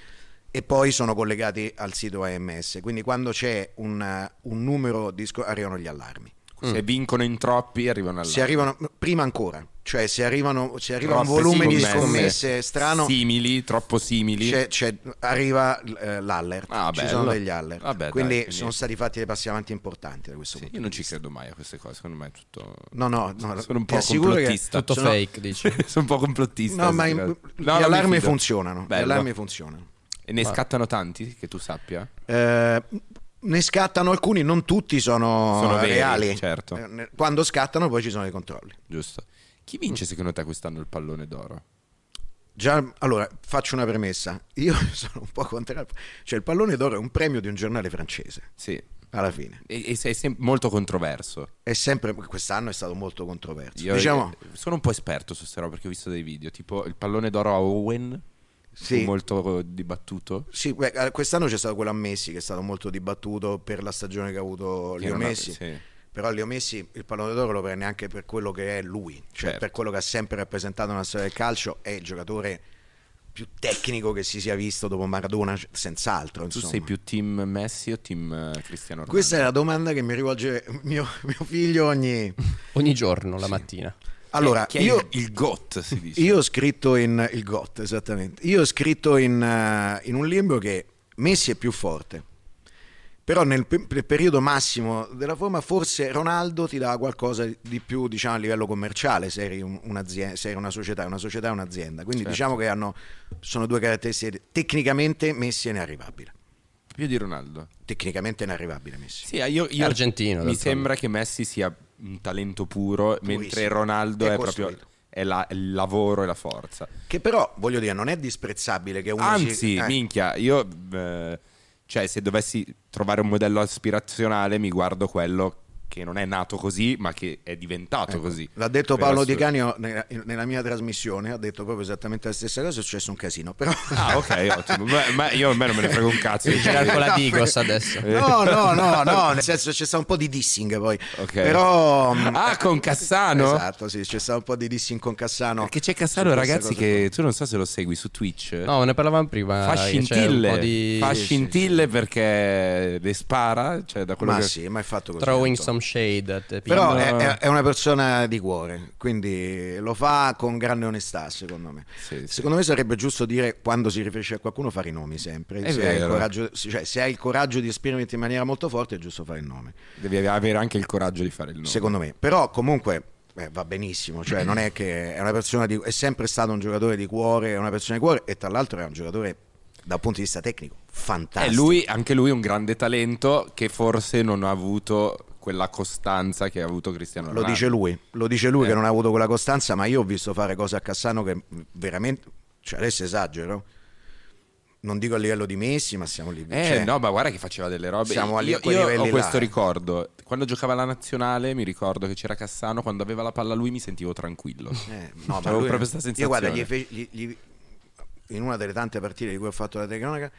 e poi sono collegati al sito AMS, quindi quando c'è un, un numero di sco- arrivano gli allarmi. se vincono in troppi arrivano alla Se arrivano prima ancora, cioè se arrivano se arriva un volume di scommesse. strano simili troppo simili c'è, c'è- arriva eh, l'allert, Ah, ci bello. sono degli allert. Vabbè, dai, quindi, quindi- sono stati fatti dei passi avanti importanti da questo Sì, punto io non ci credo mai a queste cose secondo me è tutto No, no, no, Sono un po' complottista. Tutto sono- fake, dici. sono un po' complottista No, ma in- no. gli allarmi funzionano. Gli Bello. allarmi funzionano. E ne scattano tanti che tu sappia? Eh, ne scattano alcuni, non tutti sono, Sono veri, reali. certo. Eh, Quando scattano poi ci sono i controlli. Giusto. Chi vince secondo te quest'anno il pallone d'oro? Già, allora, faccio una premessa. Io sono un po' contrario. Cioè, il pallone d'oro è un premio di un giornale francese, Sì. alla fine. E, e sei sem- molto controverso. È sempre, quest'anno è stato molto controverso. Io diciamo, eh, sono un po' esperto su queste robe perché ho visto dei video. Tipo il pallone d'oro a Owen, Sì. molto dibattuto. Sì, beh, eh, quest'anno c'è stato quello a Messi che è stato molto dibattuto per la stagione che ha avuto Che Leo Messi. sì. Però Leo Messi il pallone d'oro lo prende anche per quello che è lui, cioè Certo. per quello che ha sempre rappresentato nella storia del calcio, è il giocatore più tecnico che si sia visto dopo Maradona, senz'altro. Tu Insomma. sei più team Messi o team eh, Cristiano Ronaldo? Questa è la domanda che mi rivolge mio, mio figlio ogni... Ogni giorno, la mattina. Allora, Chi è io, il, GOT si dice. io ho scritto in... il GOT, esattamente. Io ho scritto in, eh, in un libro che Messi è più forte. Però nel pe- nel periodo massimo della forma forse Ronaldo ti dà qualcosa di più diciamo, a livello commerciale se eri, un- se eri una società, una società è un'azienda. Quindi Certo. diciamo che hanno, sono due caratteristiche. Tecnicamente Messi è inarrivabile. Più di Ronaldo. Tecnicamente inarrivabile Messi. Sì, io, io- argentino, Mi sembra che Messi sia un talento puro, mentre Purissimo. Ronaldo È è, proprio è la- il lavoro e la forza. Che però, voglio dire, non è disprezzabile che uno Anzi, si... eh, minchia, io eh, cioè se dovessi trovare un modello aspirazionale mi guardo quello che non è nato così, ma che è diventato Ecco, così. L'ha detto Paolo Di. Canio nella, nella mia trasmissione, ha detto proprio esattamente la stessa cosa, è successo un casino, però... Ah, ok, ottimo. Ma, ma io a me non me ne frego un cazzo. Devi girare con la No, Digos adesso. No, no, no, no, nel senso c'è stato un po' di dissing poi. Ok. Però... mm, Ah, con Cassano? Esatto, sì, c'è stato un po' di dissing con Cassano. Perché c'è Cassano, ragazzi, che tu non so se lo segui su Twitch. No, ne parlavamo prima. Fa scintille, di fa Sì, sì, scintille perché le spara, cioè da quello Ma che... sì, ma è fatto così. throwing Antonio. some shade Però è, è- è una persona di cuore, quindi lo fa con grande onestà, secondo me. Sì, sì. Secondo me sarebbe giusto dire quando si riferisce a qualcuno fare i nomi sempre. È se, hai coraggio, cioè, se hai il coraggio di esprimerti in maniera molto forte è giusto fare il nome. Devi avere anche il coraggio di fare il nome. Secondo me. Però comunque eh, va benissimo, cioè non è che è una persona di, è sempre stato un giocatore di cuore, è una persona di cuore e tra l'altro è un giocatore dal punto di vista tecnico fantastico. lui, anche lui è un grande talento che forse non ha avuto quella costanza che ha avuto Cristiano Lo Ronaldo. dice lui, lo dice lui Eh. che non ha avuto quella costanza, ma io ho visto fare cose a Cassano che veramente, cioè adesso esagero, non dico a livello di Messi, ma siamo lì. Eh cioè, no, ma guarda che faceva delle robe. Siamo a io quei io livelli ho là, questo eh. ricordo. Quando giocava la nazionale, mi ricordo che c'era Cassano. Quando aveva la palla lui, mi sentivo tranquillo. eh, no, ma Avevo proprio questa sensazione. Io guarda, gli fe- gli- gli- in una delle tante partite di cui ho fatto la telecronaca,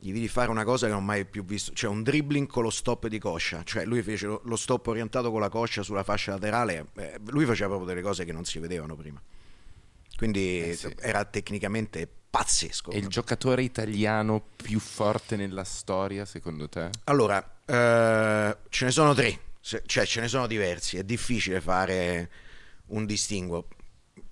gli vidi fare una cosa che non ho mai più visto, cioè un dribbling con lo stop di coscia, cioè lui fece lo, stop orientato con la coscia sulla fascia laterale, eh, lui faceva proprio delle cose che non si vedevano prima. Quindi Eh sì. era tecnicamente pazzesco. È il giocatore italiano più forte nella storia, secondo te? Allora, eh, ce ne sono tre, cioè ce ne sono diversi, è difficile fare un distinguo.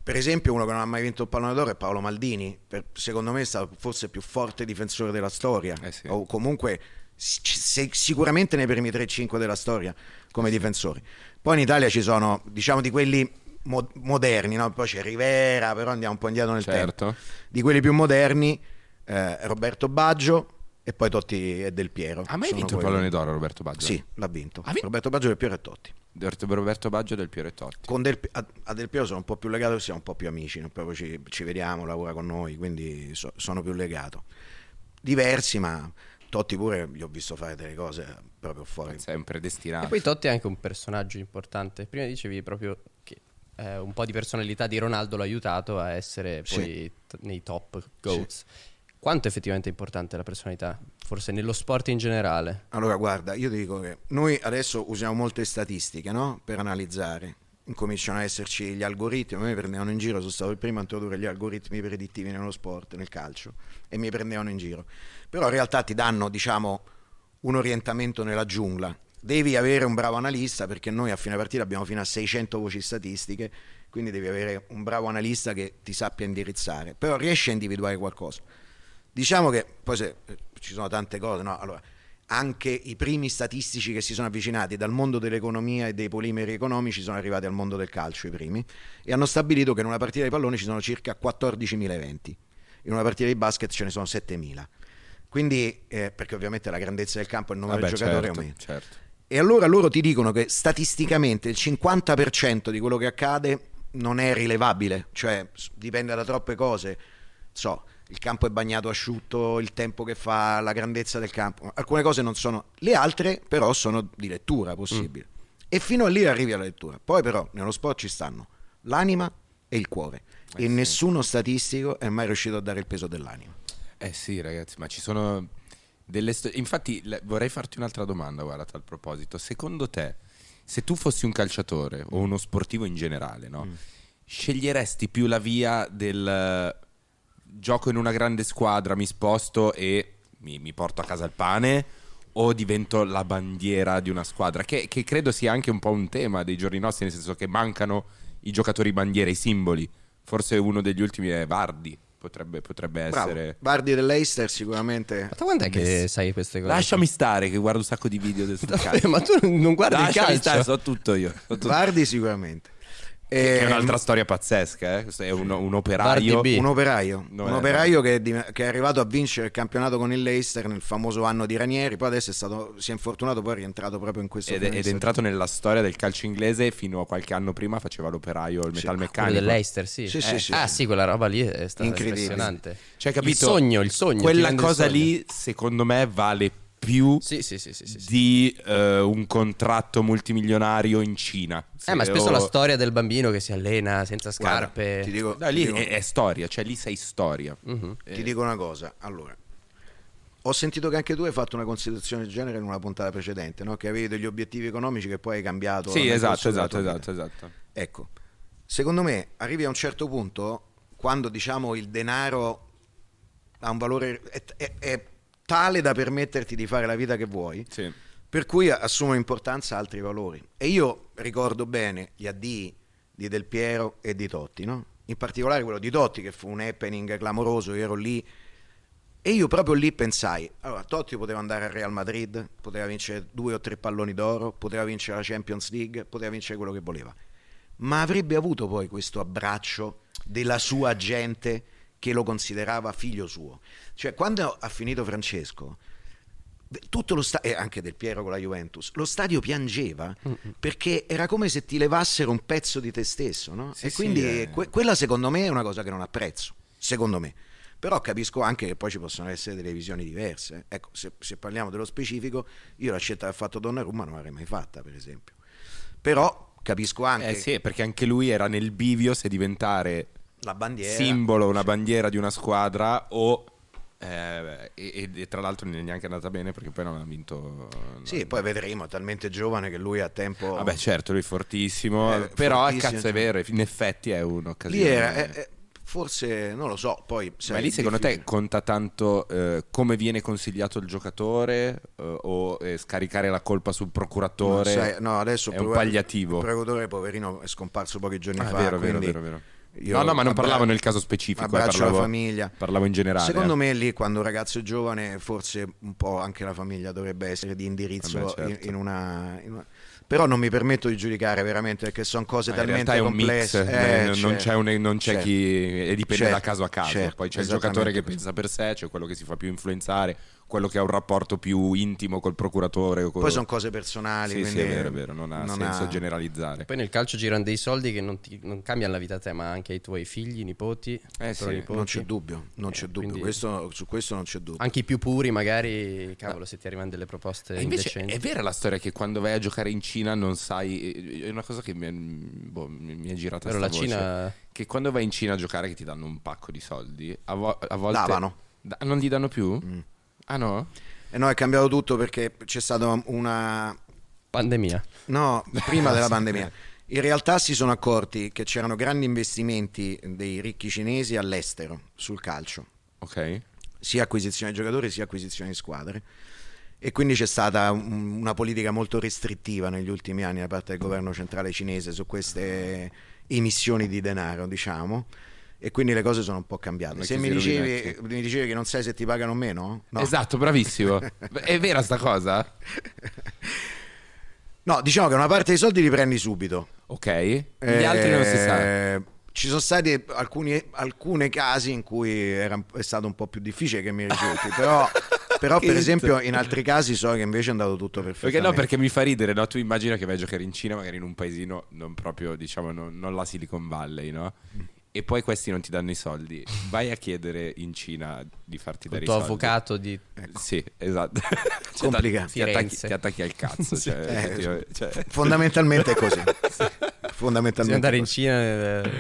Per esempio, uno che non ha mai vinto il pallone d'oro è Paolo Maldini, per- secondo me è stato forse il più forte difensore della storia, Eh sì. o comunque sicuramente nei primi 3-5 della storia come difensori. Poi in Italia ci sono, diciamo, di quelli mo- moderni, no? poi c'è Rivera, però andiamo un po' indietro nel tempo Certo. di quelli più moderni, eh, Roberto Baggio e poi Totti e Del Piero. Ha mai Sono vinto il quelli. pallone d'oro Roberto Baggio? Sì, l'ha vinto. Ha vinto? Roberto Baggio, Del Piero e Totti. Roberto Baggio del Piero e Totti. Con Del, a, a Del Piero sono un po' più legato, siamo un po' più amici, no? proprio ci, ci vediamo, lavora con noi, quindi so- sono più legato. Diversi, ma Totti pure gli ho visto fare delle cose proprio fuori. Sei un predestinato. E poi Totti è anche un personaggio importante. Prima dicevi proprio che eh, un po' di personalità di Ronaldo l'ha aiutato a essere Sì. poi t- nei top goats. Quanto effettivamente è importante la personalità? Forse nello sport in generale. Allora, guarda, io ti dico che noi adesso usiamo molte statistiche no? per analizzare. Incominciano a esserci gli algoritmi. A me prendevano in giro, sono stato il primo a introdurre gli algoritmi predittivi nello sport, nel calcio, e mi prendevano in giro. Però in realtà ti danno, diciamo, un orientamento nella giungla. Devi avere un bravo analista perché noi a fine partita abbiamo fino a 600 voci statistiche, quindi devi avere un bravo analista che ti sappia indirizzare. Però riesci a individuare qualcosa. Diciamo che poi se, eh, ci sono tante cose, no? Allora, anche i primi statistici che si sono avvicinati dal mondo dell'economia e dei polimeri economici sono arrivati al mondo del calcio, i primi, e hanno stabilito che in una partita di pallone ci sono circa 14.000 eventi, in una partita di basket ce ne sono 7.000. Quindi, eh, perché ovviamente la grandezza del campo e il numero Vabbè, di giocatori certo, aumenta. certo. E allora loro ti dicono che statisticamente il 50% di quello che accade non è rilevabile, cioè dipende da troppe cose. So, il campo è bagnato asciutto, il tempo che fa, la grandezza del campo. Alcune cose non sono, le altre però sono di lettura possibile. E fino a lì arrivi alla lettura. Poi però nello sport ci stanno l'anima e il cuore. Eh e sì. nessuno statistico è mai riuscito a dare il peso dell'anima. Eh sì, ragazzi, ma ci sono delle storie. Infatti, le- vorrei farti un'altra domanda, guarda, a tal proposito. Secondo te, se tu fossi un calciatore o uno sportivo in generale, no? Sceglieresti più la via del gioco in una grande squadra, mi sposto e mi, mi porto a casa il pane? O divento la bandiera di una squadra? Che, che credo sia anche un po' un tema dei giorni nostri, nel senso che mancano i giocatori bandiera, i simboli. Forse uno degli ultimi è Vardi, potrebbe, potrebbe Bravo. essere. Bardi dell'Eister sicuramente Ma tu quando è che sai queste cose? Lasciami stare che guardo un sacco di video del sto calcio. Ma tu non guardi il Lasciami calcio? stare, so tutto io. so tutto. Vardi sicuramente. Che è Ehm, un'altra storia pazzesca, eh? È un, un operaio. Un operaio, No, un eh, operaio che, è di- che è arrivato a vincere il campionato con il Leicester nel famoso anno di Ranieri, poi adesso è stato, si è infortunato, poi è rientrato proprio in questo Ed, è- ed è entrato nella storia del calcio inglese fino a qualche anno prima faceva l'operaio, il Sì, metalmeccanico. Quello dell'Eister, sì. Sì, sì, Eh, sì. Ah, sì, quella roba lì è stata impressionante. Cioè, capito? Il sogno, il sogno. Quella cosa sogno. lì, secondo me, vale più Sì, sì, sì, sì, sì, sì. di eh, un contratto multimilionario in Cina. Eh, ma spesso o- la storia del bambino che si allena senza Guarda, scarpe. ti dico, No, ti lì dico- è, è storia, cioè lì sei storia. Mhm. ti dico una cosa, allora, ho sentito che anche tu hai fatto una considerazione del genere in una puntata precedente, no? che avevi degli obiettivi economici che poi hai cambiato. Sì, esatto, esatto, esatto, esatto. Ecco, secondo me arrivi a un certo punto quando diciamo il denaro ha un valore è, è- è tale da permetterti di fare la vita che vuoi. Sì. Per cui assumono importanza altri valori. E io ricordo bene gli addii di Del Piero e di Totti, no? In particolare quello di Totti, che fu un happening clamoroso, io ero lì. E io proprio lì pensai, allora Totti poteva andare al Real Madrid, poteva vincere due o tre palloni d'oro, poteva vincere la Champions League, poteva vincere quello che voleva. Ma avrebbe avuto poi questo abbraccio della sua gente che lo considerava figlio suo. Cioè, quando ha finito Francesco, tutto lo stadio, e anche del Piero con la Juventus, lo stadio piangeva perché era come se ti levassero un pezzo di te stesso, no? Sì, e sì, quindi eh. que- quella secondo me è una cosa che non apprezzo, secondo me. Però capisco anche che poi ci possono essere delle visioni diverse. Ecco, se, se parliamo dello specifico, io la scelta che ha fatto Donnarumma non l'avrei mai fatta, per esempio. Però capisco anche Eh sì, perché anche lui era nel bivio se diventare la bandiera. simbolo, una bandiera di una squadra o... eh, e, e tra l'altro non è neanche andata bene perché poi non ha vinto... Sì, poi vedremo, è talmente giovane che lui ha tempo... Vabbè certo, lui è fortissimo, Eh, però fortissimo, cazzo è cioè. vero, in effetti è un'occasione. Lì era, eh, forse, non lo so, poi... Ma lì secondo te conta tanto eh, come viene consigliato il giocatore eh, o eh, scaricare la colpa sul No, procuratore? sai, no, adesso è un il palliativo. Il procuratore poverino è scomparso pochi giorni Ah, fa. vero, vero, quindi vero, vero. Io No, no, ma non parlavo nel caso specifico, eh, Abbraccio parlavo- la famiglia. parlavo in generale, Secondo eh. me lì quando un ragazzo è giovane forse un po' anche la famiglia dovrebbe essere di indirizzo Vabbè, certo. in, in una, in una- Però non mi permetto di giudicare veramente perché sono cose Ma talmente realtà è un complesse. mix, Eh, non, non c'è, un- non c'è certo. chi e dipende Certo, da caso a caso. certo, Poi c'è il giocatore che pensa per sé, c'è quello che si fa più influenzare, quello che ha un rapporto più intimo col procuratore. o col- Poi sono cose personali. Sì, sì, è vero, è vero, non ha senso ha- generalizzare. Poi nel calcio girano dei soldi che non, ti, non cambiano la vita a te, ma anche ai tuoi figli, nipoti, Eh sì, pronipoti. Non c'è dubbio, non c'è Eh, dubbio. quindi- Questo- su questo non c'è dubbio. Anche i più puri, magari, cavolo, se ti arrivano delle proposte E invece indecenti. è vera la storia che quando vai a giocare in Cina non sai. È una cosa che mi è, boh, mi è girata Però la voce. Cina- Che quando vai in Cina a giocare che ti danno un pacco di soldi, a, vo- a volte. Davano. Da- non ti danno più? Mm. Ah no? E no, è cambiato tutto perché c'è stata una Pandemia. No, prima della pandemia. In realtà si sono accorti che c'erano grandi investimenti dei ricchi cinesi all'estero sul calcio, Ok. sia acquisizione di giocatori sia acquisizione di squadre. E quindi c'è stata un- una politica molto restrittiva negli ultimi anni da parte del governo centrale cinese su queste emissioni di denaro, diciamo. E quindi le cose sono un po' cambiate. Se mi dicevi, mi dicevi che non sai se ti pagano o meno? No. Esatto, bravissimo. è vera sta cosa? No, diciamo che una parte dei soldi li prendi subito. Ok. Gli altri non si sa. Eh, Ci sono stati alcuni, alcuni casi in cui era, è stato un po' più difficile che mi risulti, però, però per esempio in altri casi so che invece è andato tutto Perché perfettamente. no, perché mi fa ridere, no? Tu immagina che vai a giocare in Cina, magari in un paesino non proprio, diciamo, non, non la Silicon Valley, no? E poi questi non ti danno i soldi. Vai a chiedere in Cina di farti Il dare i tuo soldi. avvocato di... Sì, esatto. Complicato. Ti attacchi, ti attacchi al cazzo. Cioè, Eh, cioè- Fondamentalmente è così. Bisogna Fondamentalmente andare in. Cina... eh,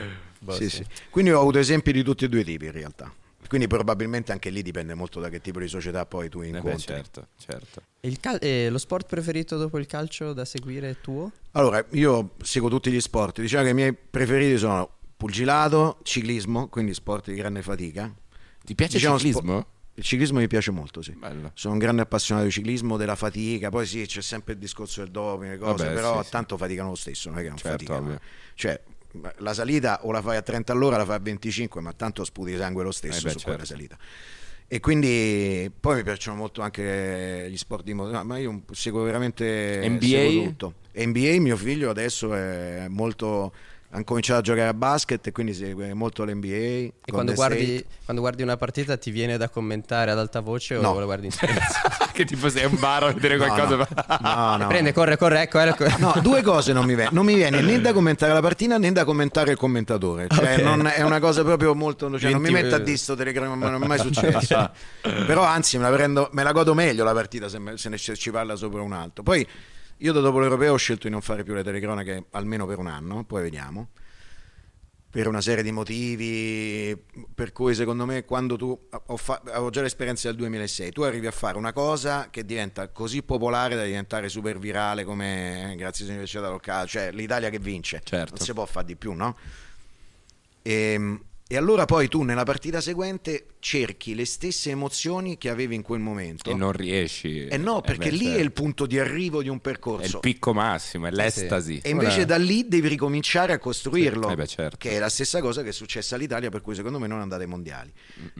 boh, Sì, sì. sì. Quindi ho avuto esempi di tutti e due i tipi in realtà. Quindi probabilmente anche lì dipende molto da che tipo di società poi tu Eh beh, incontri. certo, certo. Il cal- e lo sport preferito dopo il calcio da seguire è tuo? Allora, io seguo tutti gli sport. Diciamo che i miei preferiti sono pugilato, ciclismo, quindi sport di grande fatica. Ti piace Diciamo il ciclismo? spo- il ciclismo mi piace molto, sì. Bello. Sono un grande appassionato di ciclismo, della fatica, poi sì, c'è sempre il discorso del doping, le cose, Vabbè, però sì, sì. tanto faticano lo stesso, non è che non Certo, faticano. Cioè, la salita o la fai a 30 all'ora, la fai a 25, ma tanto sputi sangue lo stesso Eh beh, su quella certo. salita. E quindi poi mi piacciono molto anche gli sport di moto, ma io seguo veramente NBA? seguo tutto. NBA mio figlio adesso è molto ha cominciato a giocare a basket e quindi segue molto l'NBA. E quando guardi, quando guardi una partita ti viene da commentare ad alta voce No. o la guardi in silenzio? che tipo sei un bar a vedere qualcosa. no. No, no. Prende, corre, corre, ecco, ecco. No, due cose non mi, viene. non mi viene né da commentare la partita né da commentare il commentatore. Cioè, Ok. non- è una cosa proprio molto. Cioè, non mi metto a disto telegramma, ma non è mai successo. Però anzi, me la, prendo, me la godo meglio la partita se, me- se ne ci parla sopra un altro. Poi io da dopo l'europeo ho scelto di non fare più le telecronache almeno per un anno, poi vediamo. Per una serie di motivi, per cui secondo me quando tu ho, fa- avevo già l'esperienza del 2006, tu arrivi a fare una cosa che diventa così popolare da diventare super virale come eh, grazie all'università locale, cioè l'Italia che vince, Certo. non si può fare di più, no? E, E allora poi tu nella partita seguente cerchi le stesse emozioni che avevi in quel momento. E non riesci. Eh no, Eh perché lì certo. è il punto di arrivo di un È il percorso. picco massimo, è l'estasi. E invece Ora- da lì devi ricominciare a costruirlo. Sì, eh beh, certo. Che è la stessa cosa che è successa all'Italia, per cui secondo me non andate ai mondiali.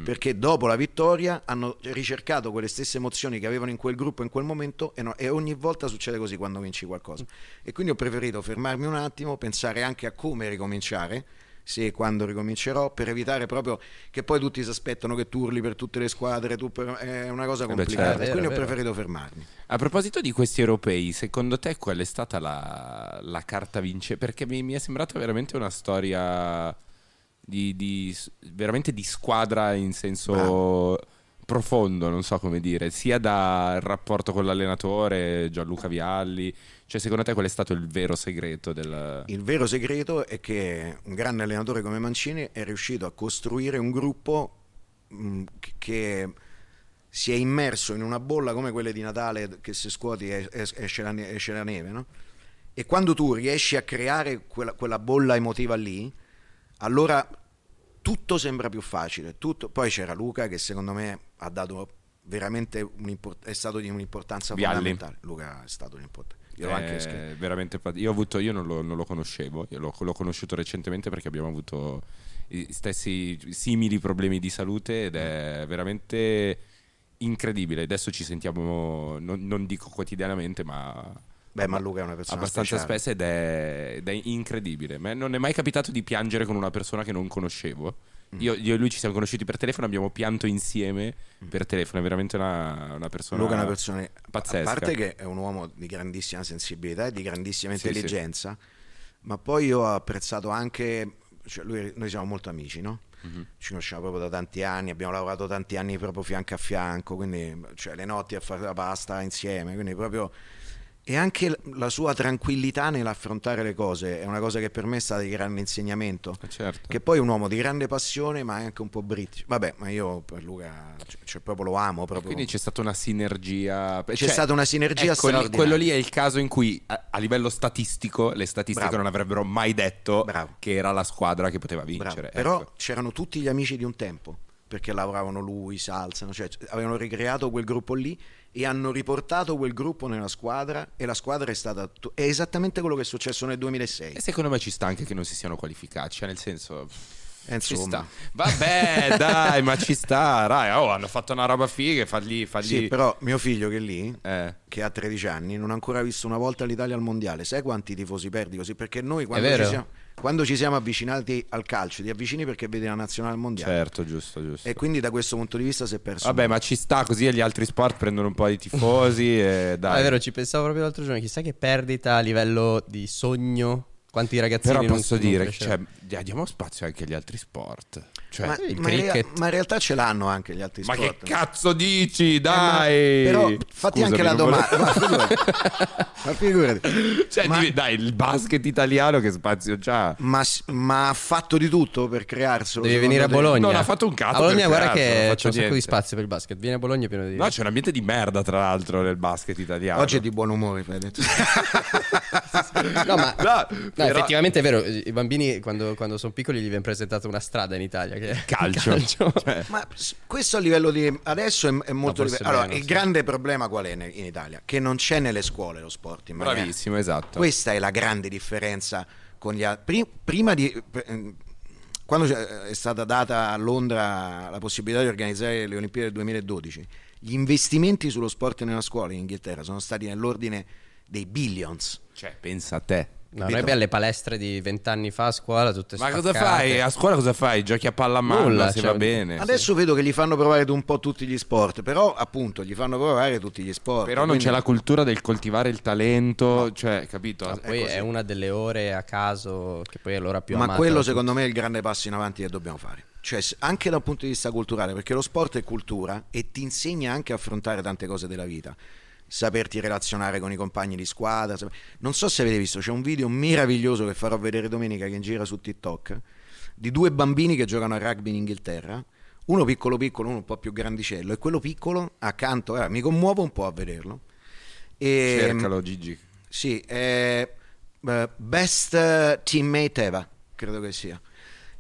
Perché dopo la vittoria hanno ricercato quelle stesse emozioni che avevano in quel gruppo in quel momento e, no- e ogni volta succede così quando vinci qualcosa. E quindi ho preferito fermarmi un attimo, pensare anche a come ricominciare. Se e quando ricomincerò, per evitare proprio che poi tutti si aspettano che turli per tutte le squadre, tu per- è una cosa beh, complicata. certo. e quindi Vero, ho vero. preferito fermarmi. A proposito di questi europei, secondo te qual è stata la, la carta vincente? Perché mi, mi è sembrata veramente una storia di, di- veramente di squadra in senso Bravo. profondo, non so come dire, sia dal rapporto con l'allenatore Gianluca Vialli. Cioè, secondo te qual è stato il vero segreto del... Il vero segreto è che un grande allenatore come Mancini è riuscito a costruire un gruppo mh, che- che si è immerso in una bolla come quelle di Natale che se scuoti es- es- esce la, ne- esce la neve, no? E quando tu riesci a creare quella, quella bolla emotiva lì, allora tutto sembra più facile. tutto- Poi c'era Luca che secondo me ha dato veramente è stato di un'importanza Vialli. fondamentale. Luca è stato un'importanza. Io anche veramente io ho avuto io non lo, non lo conoscevo io l'ho, l'ho conosciuto recentemente perché abbiamo avuto i stessi simili problemi di salute ed è veramente incredibile adesso ci sentiamo non, non dico quotidianamente ma Beh, ma Luca è una persona abbastanza speciale. spesso ed è, ed è incredibile Ma non è mai capitato di piangere con una persona che non conoscevo. Io, io e lui ci siamo conosciuti per telefono abbiamo pianto insieme per telefono è veramente una, una persona Luca è una persona pazzesca A parte che è un uomo di grandissima sensibilità e di grandissima Sì, intelligenza, ma poi io ho apprezzato anche. cioè lui- noi siamo molto amici, no? Mhm. Ci conosciamo proprio da tanti anni, abbiamo lavorato tanti anni proprio fianco a fianco, quindi cioè, le notti a fare la pasta insieme, quindi proprio. E anche la sua tranquillità nell'affrontare le cose è una cosa che per me è stata di grande insegnamento. Eh, certo. Che poi è un uomo di grande passione, ma è anche un po' british. Vabbè, ma io per Luca cioè, cioè, proprio lo amo. Proprio. Quindi c'è stata una sinergia. C'è stata una sinergia ecco, straordinaria. quello lì è il caso in cui, a, a livello statistico, le statistiche Bravo. non avrebbero mai detto Bravo. che era la squadra che poteva Bravo. vincere. Però ecco. c'erano tutti gli amici di un tempo, perché lavoravano lui, Salzano, cioè avevano ricreato quel gruppo lì e hanno riportato quel gruppo nella squadra e la squadra è stata... È esattamente quello che è successo nel 2006. E secondo me ci sta anche che non si siano qualificati. Cioè, nel senso. Ci insomma. sta. Vabbè, dai, ma ci sta. Dai, oh, hanno fatto una roba figa. Fagli. fagli... Sì, però mio figlio che è lì, Eh. che ha 13 anni, non ha ancora visto una volta l'Italia al mondiale. Sai quanti tifosi perdi così? Perché noi quando, ci siamo, quando ci siamo avvicinati al calcio, ti avvicini perché vedi la nazionale al mondiale. Certo, giusto, giusto. E quindi da questo punto di vista si è perso. Vabbè, ma ci sta così e gli altri sport prendono un po' di tifosi. e dai. Ah, è vero, ci pensavo proprio l'altro giorno. Chissà che perdita a livello di sogno. Quanti ragazzini Però non posso non dire, cioè, diamo spazio anche agli altri sport. Cioè, ma, il ma in rea- ma in realtà ce l'hanno anche gli altri Ma sport. che cazzo dici? Eh, ma- Dai! però fatti Scusami, anche la domanda. Ma figurati. Ma figurati. Cioè, Ma- dai, il basket italiano che spazio c'ha? Ma, ma ha fatto di tutto per crearselo. Devi venire a te? Bologna. Non ha fatto un cazzo A Bologna, per guarda crearselo, non che c'è un sacco di spazio per il basket. Vieni a Bologna pieno di. No, c'è un ambiente di merda, tra l'altro, nel basket italiano. Oggi è di buon umore, Fede. No, ma No, no, però- effettivamente è vero. I bambini, quando, quando sono piccoli, gli viene presentata una strada in Italia che è Calcio. Cioè, Ma questo a livello di adesso è, è molto forse livello- Allora, meno, il sì. grande problema qual è in Italia? Che non c'è nelle scuole lo sport. in maniera- bravissimo, esatto. Questa è la grande differenza con gli altri. Prima di. eh, Quando c'è- è stata data a Londra la possibilità di organizzare le Olimpiadi del 2012, gli investimenti sullo sport nella scuola in Inghilterra sono stati nell'ordine dei billions. Cioè, pensa a te. No, noi abbiamo le palestre di vent'anni fa a scuola, tutte Ma cosa spaccate. fai? A scuola cosa fai? Giochi a palla a mano Nulla, se cioè, va bene. Adesso vedo che gli fanno provare un po' tutti gli sport, però appunto gli fanno provare tutti gli sport. Però non quindi- c'è la cultura del coltivare il talento, cioè, capito? Ma È poi così. è una delle ore a caso che poi è l'ora più Ma amata quello da secondo tutti. me è il grande passo in avanti che dobbiamo fare. Cioè, anche da un punto di vista culturale, perché lo sport è cultura e ti insegna anche a affrontare tante cose della vita. Saperti relazionare con i compagni di squadra. Non so se avete visto, c'è un video meraviglioso che farò vedere domenica che gira su TikTok di due bambini che giocano a rugby in Inghilterra. Uno piccolo piccolo, uno un po' più grandicello e quello piccolo accanto, eh, mi commuovo un po' a vederlo. E, Cercalo, Gigi. sì, eh, best teammate ever, credo che sia.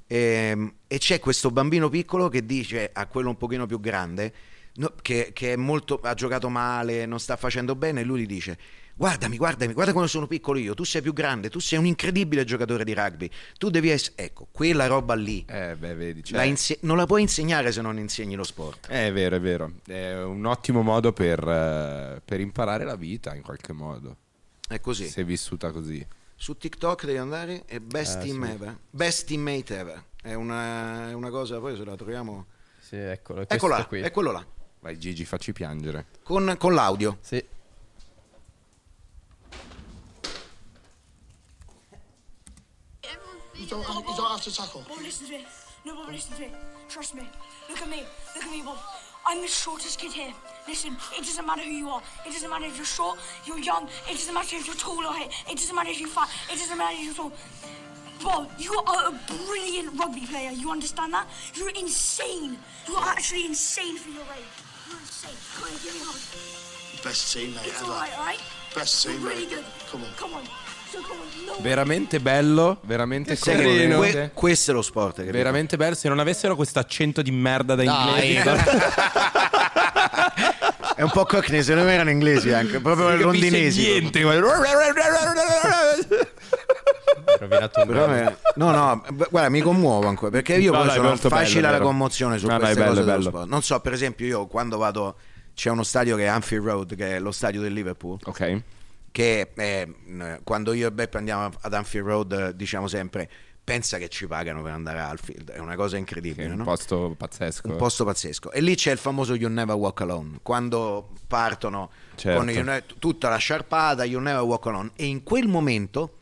E, e c'è questo bambino piccolo che dice a quello un pochino più grande, no, che, che è molto, ha giocato male, non sta facendo bene, e lui gli dice guardami, guardami, guarda quando sono piccolo io, tu sei più grande, tu sei un incredibile giocatore di rugby, tu devi essere... Ecco, quella roba lì Eh, beh, vedi, cioè- la inse- non la puoi insegnare se non insegni lo sport. È vero, è vero. È un ottimo modo per, eh, per imparare la vita in qualche modo. È così. Se è vissuta così. Su TikTok devi andare e best Eh, team sì. ever. Best teammate ever. È una, è una cosa, poi se la troviamo... Sì, eccolo. questo Ecco là, è quello là. Vai Gigi, facci piangere. Con, con l'audio. Sì. You don't, have, you don't have to tackle. Bob, listen to me. No, Bob, listen to me. Trust me. Look at me. Look at me, Bob. I'm the shortest kid here. Listen, it doesn't matter who you are. It doesn't matter if you're short, you're young. It doesn't matter if you're tall or hit. It doesn't matter if you're fat. It doesn't matter if you're tall. Bob, you are a brilliant rugby player. You understand that? You're insane. You're actually insane for your age. You're insane. Come on, give me a hug. Best teammate It's ever. right, right? Best really good. Come on. Come on. So come on. No. Veramente bello, veramente commovente. que- questo è lo sport. capito? Veramente bello. Se non avessero questo accento di merda da inglese, È un po' cockney, se non erano inglesi anche, proprio non londinesi. niente. Rovinato un Però me- no, no, guarda, mi commuovo ancora perché io No, poi dai, sono molto bello, facile la vero. commozione su No, queste è bello, bello. sport. Non so, per esempio, io quando vado c'è uno stadio che è Anfield Road, che è lo stadio del Liverpool, ok. che è, mh, quando io e Beppe andiamo ad Anfield Road diciamo sempre pensa che ci pagano per andare a Anfield, è una cosa è incredibile, un no? posto pazzesco. un posto pazzesco. E lì c'è il famoso You Never Walk Alone. Quando partono Certo. con You Ne- tutta la sciarpata, You Never Walk Alone. E in quel momento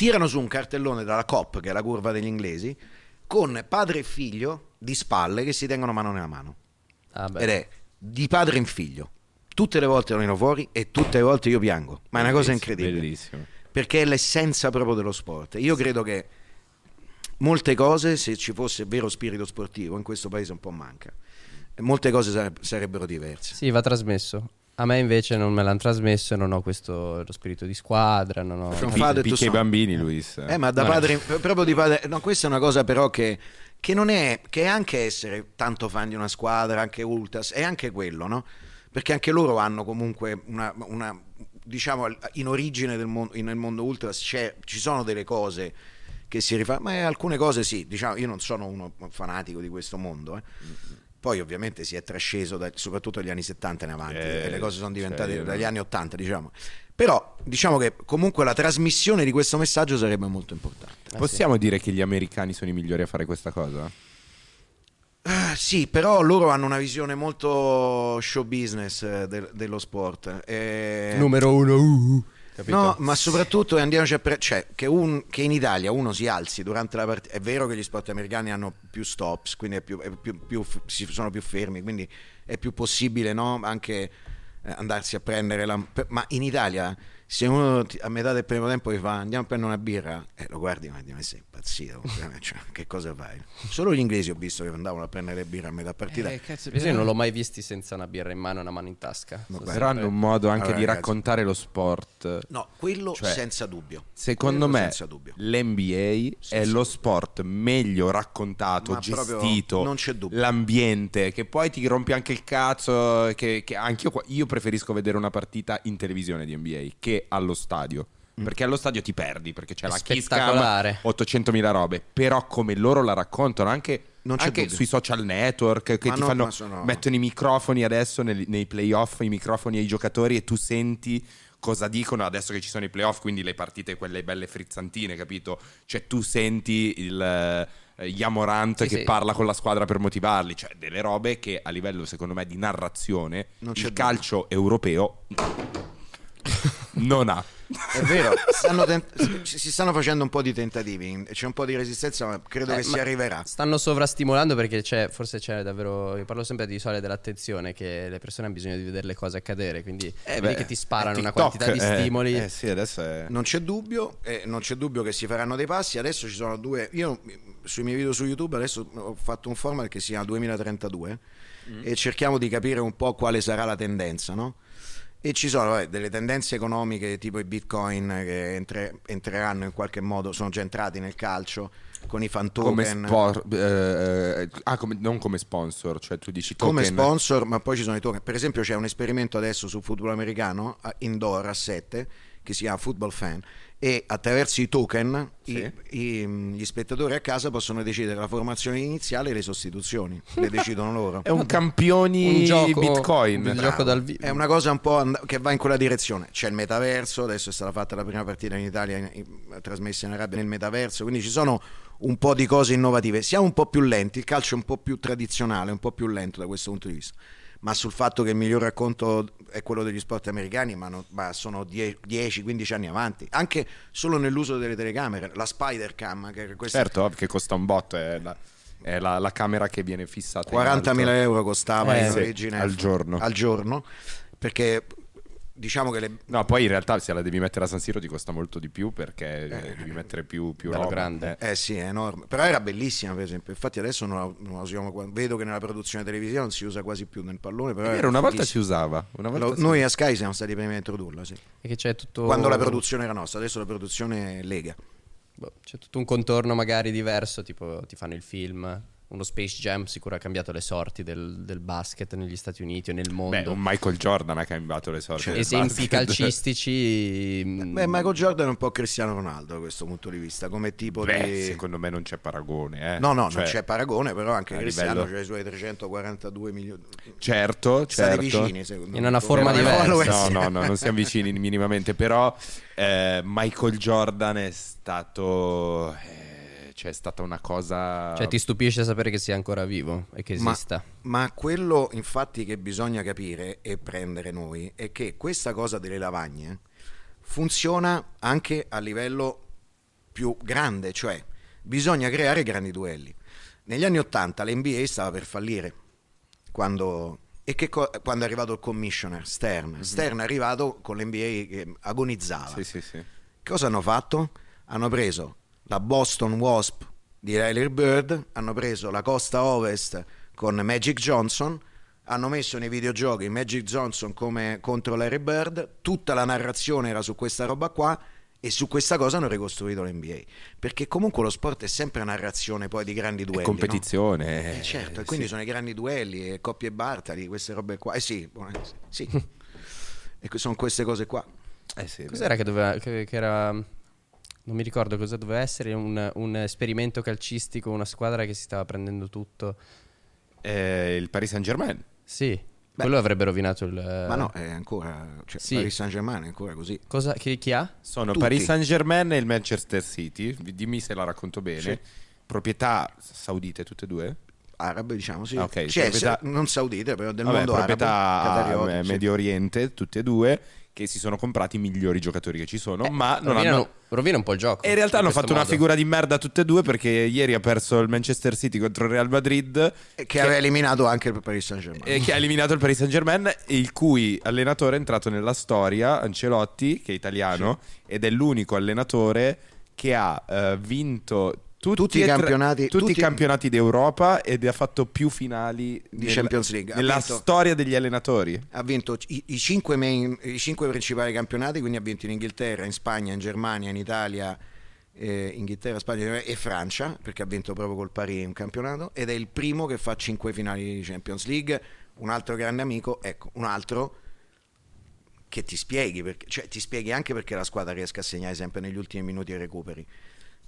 tirano su un cartellone dalla COP, che è la curva degli inglesi, con padre e figlio di spalle che si tengono mano nella mano. Ah. Ed è di padre in figlio. Tutte le volte lo fuori e tutte le volte io piango. Ma è una cosa incredibile. Bellissimo. Perché è l'essenza proprio dello sport. Io credo che molte cose, se ci fosse vero spirito sportivo, in questo paese un po' manca. Molte cose sare- sarebbero diverse. Sì, va trasmesso. A me invece non me l'hanno trasmesso e non ho questo lo spirito di squadra, non ho... Father to Picchia i bambini, Luis. Eh, ma da Non padre, proprio di padre, no, questa è una cosa però che, che non è, che è anche essere tanto fan di una squadra, anche Ultras, è anche quello, no? Perché anche loro hanno comunque una, una- diciamo, in origine del mondo, nel mondo Ultras c'è- ci sono delle cose che si rifanno, ma alcune cose sì, diciamo, io non sono uno fanatico di questo mondo, eh. Poi ovviamente si è trasceso da- soprattutto dagli anni 70 in avanti Eh, e le cose sono diventate cioè, io dagli no. anni 80, diciamo. Però diciamo che comunque la trasmissione di questo messaggio sarebbe molto importante. Possiamo dire che gli americani sono i migliori a fare questa cosa? Ah, sì, però loro hanno una visione molto show business eh, del- dello sport. Eh, Numero uno. uh, capito? No, ma soprattutto andiamoci a pre- cioè, che, un- che in Italia uno si alzi durante la partita. È vero che gli sport americani hanno più stops, quindi più, più- più- sono più fermi, quindi è più possibile no? anche eh, andarsi a prendere la. Ma in Italia, se uno ti- a metà del primo tempo ti fa andiamo a prendere una birra, eh, lo guardi e dici, ma sei impazzito. cioè, che cosa fai? Solo gli inglesi ho visto che andavano a prendere le birre a metà partita. Eh, cazzo, Io non l'ho mai visti senza una birra in mano e una mano in tasca. Sono Però hanno un modo anche Allora, di ragazzi. raccontare lo sport. No, quello Cioè, senza dubbio. Secondo Quello me senza dubbio. l'NBA è sì. lo sport meglio raccontato, Ma gestito, non c'è dubbio. l'ambiente, che poi ti rompi anche il cazzo, che, che anche io, qua- io preferisco vedere una partita in televisione di NBA che allo stadio. Mm. Perché allo stadio ti perdi, perché c'è È la kiss cam, spettacolare. 800.000 robe, però come loro la raccontano anche, Non c'è anche dubbio. sui social network che Ma ti no, fanno, sono- mettono i microfoni adesso nel- nei playoff, i microfoni ai giocatori e tu senti cosa dicono adesso che ci sono i playoff, quindi le partite quelle belle frizzantine, capito? Cioè tu senti il eh, Yamorant Sì, che sì. parla con la squadra per motivarli, cioè delle robe che a livello secondo me di narrazione Non il dubbio. calcio europeo non ha. È vero, stanno tent- si si stanno facendo un po' di tentativi, c'è un po' di resistenza, ma credo Eh, che si ma arriverà. Stanno sovrastimolando perché c'è, forse c'è davvero. Io parlo sempre di sole dell'attenzione, che le persone hanno bisogno di vedere le cose accadere. Quindi vedi che ti sparano una TikTok, quantità di eh, stimoli. Eh, sì, adesso è... Non c'è dubbio, eh, non c'è dubbio che si faranno dei passi. Adesso ci sono due. Io sui miei video su YouTube adesso ho fatto un format che si chiama 2032 e cerchiamo di capire un po' quale sarà la tendenza, no? E ci sono vabbè, delle tendenze economiche tipo i bitcoin che entre- entreranno in qualche modo, sono già entrati nel calcio. con i fan come token. spor- eh, eh, ah, come- non come sponsor, cioè tu dici come token. sponsor, ma poi ci sono i token. Per esempio, c'è un esperimento adesso sul football americano a- indoor a 7 che si chiama Football Fan. E attraverso i token i- i- gli spettatori a casa possono decidere la formazione iniziale e le sostituzioni. Le decidono loro. È un campioni un gioco, Bitcoin. un gioco dal vivo. È una cosa un po' and- che va in quella direzione. C'è il metaverso, adesso è stata fatta la prima partita in Italia, in- in- trasmessa in Arabia nel metaverso, quindi ci sono un po' di cose innovative. Siamo un po' più lenti, il calcio è un po' più tradizionale, un po' più lento da questo punto di vista. Ma sul fatto che il miglior racconto è quello degli sport americani, ma, non- ma sono 10-15 anni avanti, anche solo nell'uso delle telecamere, la Spider Cam, che questa Certo, che costa un botto, è la, è la- la camera che viene fissata. in 40.000 alto. euro costava Eh, in sì, origine al giorno. al giorno, perché diciamo che le, No, poi in realtà se la devi mettere a San Siro ti costa molto di più perché eh, devi mettere più, più roba. grande. Eh. Eh sì, è enorme. Però era bellissima, per esempio. Infatti adesso non la, non la usiamo Vedo che nella produzione televisiva non si usa quasi più nel pallone. Però era una volta si usava. Una volta Lo- si- noi a Sky siamo stati i primi a introdurla, sì. E che c'è tutto... Quando la produzione era nostra, adesso la produzione è Lega. boh, c'è tutto un contorno magari diverso, tipo ti fanno il film. Uno Space Jam sicuro ha cambiato le sorti del, del basket negli Stati Uniti o nel mondo. Beh, un Michael Jordan ha cambiato le sorti. Cioè, del Esempi basket. calcistici... mm, Beh, Michael Jordan è un po' Cristiano Ronaldo da questo punto di vista, come tipo Beh, di... secondo me non c'è paragone. Eh. No, no, Cioè, non c'è paragone, però anche Cristiano livello- ha i suoi 342 milioni. Certo, State certo. vicini, secondo In me. una forma diversa. followers. No, no, no, non siamo vicini minimamente, però eh, Michael Jordan è stato... eh, cioè, è stata una cosa... Cioè ti stupisce sapere che sia ancora vivo e che Ma- esista. Ma, quello infatti che bisogna capire e prendere noi è che questa cosa delle lavagne funziona anche a livello più grande, cioè bisogna creare grandi duelli. Negli anni 80 l'NBA stava per fallire quando, e che co- quando è arrivato il commissioner Stern. Stern è arrivato con l'NBA che agonizzava. Sì, sì, sì. Cosa hanno fatto? Hanno preso la Boston Wasp di Riley Bird, hanno preso la costa ovest con Magic Johnson, hanno messo nei videogiochi Magic Johnson come contro Larry Bird, tutta la narrazione era su questa roba qua e su questa cosa hanno ricostruito l'NBA. Perché comunque lo sport è sempre narrazione poi di grandi duelli. È no? competizione. Eh, certo, eh, e quindi sì. sono i grandi duelli, e coppie Bartali, queste robe qua. Eh sì, sì. e sono queste cose qua. Eh sì, Cos'era che doveva... Che, che era... Non mi ricordo cosa doveva essere, un, un esperimento calcistico, una squadra che si stava prendendo tutto. Eh, il Paris Saint Germain. Sì, quello avrebbe rovinato il... Ma no, è ancora. Cioè, sì. Paris Saint Germain è ancora così. Cosa, chi, chi ha? Sono Tutti. Paris Saint Germain e il Manchester City. Dimmi se la racconto bene. Sì. Proprietà saudite tutte e due? Arabe, diciamo sì. Ah, ok, Cioè, proprietà- se- non saudite, però del Vabbè, mondo arabo. proprietà eh, sì. Medio Oriente, tutte e due, che si sono comprati i migliori giocatori che ci sono, ma non rovina, hanno... rovina un po' il gioco. E in realtà in hanno fatto una modo. figura di merda tutte e due perché ieri ha perso il Manchester City contro il Real Madrid E Che aveva eliminato anche il Paris Saint Germain. e che ha eliminato il Paris Saint Germain e il cui allenatore è entrato nella storia, Ancelotti, che è italiano, ed è l'unico allenatore che ha eh, vinto tutti, Tutti i campionati- tutti tutti- i campionati d'Europa ed ha fatto più finali Di nel- Champions League. Ha nella vinto- storia degli allenatori. Ha vinto i, i cinque main- i cinque principali campionati, quindi ha vinto in Inghilterra, in Spagna, in Germania, in Italia, eh, Inghilterra, Spagna e Francia, perché ha vinto proprio col Paris un campionato, ed è il primo che fa cinque finali di Champions League. Un altro grande amico, ecco, un altro che ti spieghi, perché, cioè ti spieghi anche perché la squadra riesca a segnare sempre negli ultimi minuti e recuperi.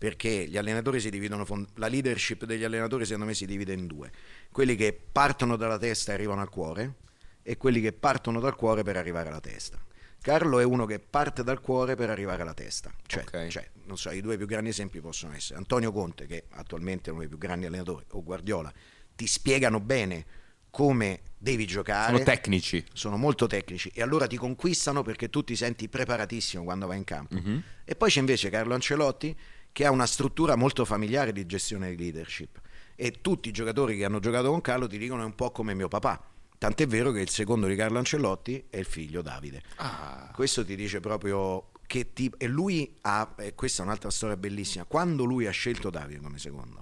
Perché gli allenatori si dividono, la leadership degli allenatori secondo me si divide in due. Quelli che partono dalla testa e arrivano al cuore e quelli che partono dal cuore per arrivare alla testa. Carlo è uno che parte dal cuore per arrivare alla testa. Cioè, Ok. cioè, non so, i due più grandi esempi possono essere Antonio Conte, che attualmente è uno dei più grandi allenatori, o Guardiola, ti spiegano bene come devi giocare Sono tecnici. sono molto tecnici e allora ti conquistano perché tu ti senti preparatissimo quando vai in campo. Mhm. E poi c'è invece Carlo Ancelotti che ha una struttura molto familiare di gestione di leadership e tutti i giocatori che hanno giocato con Carlo ti dicono è un po' come mio papà. Tant'è vero che il secondo di Carlo Ancelotti è il figlio Davide. Ah. Questo ti dice proprio che tipo... E lui ha... E questa è un'altra storia bellissima. Quando lui ha scelto Davide come secondo,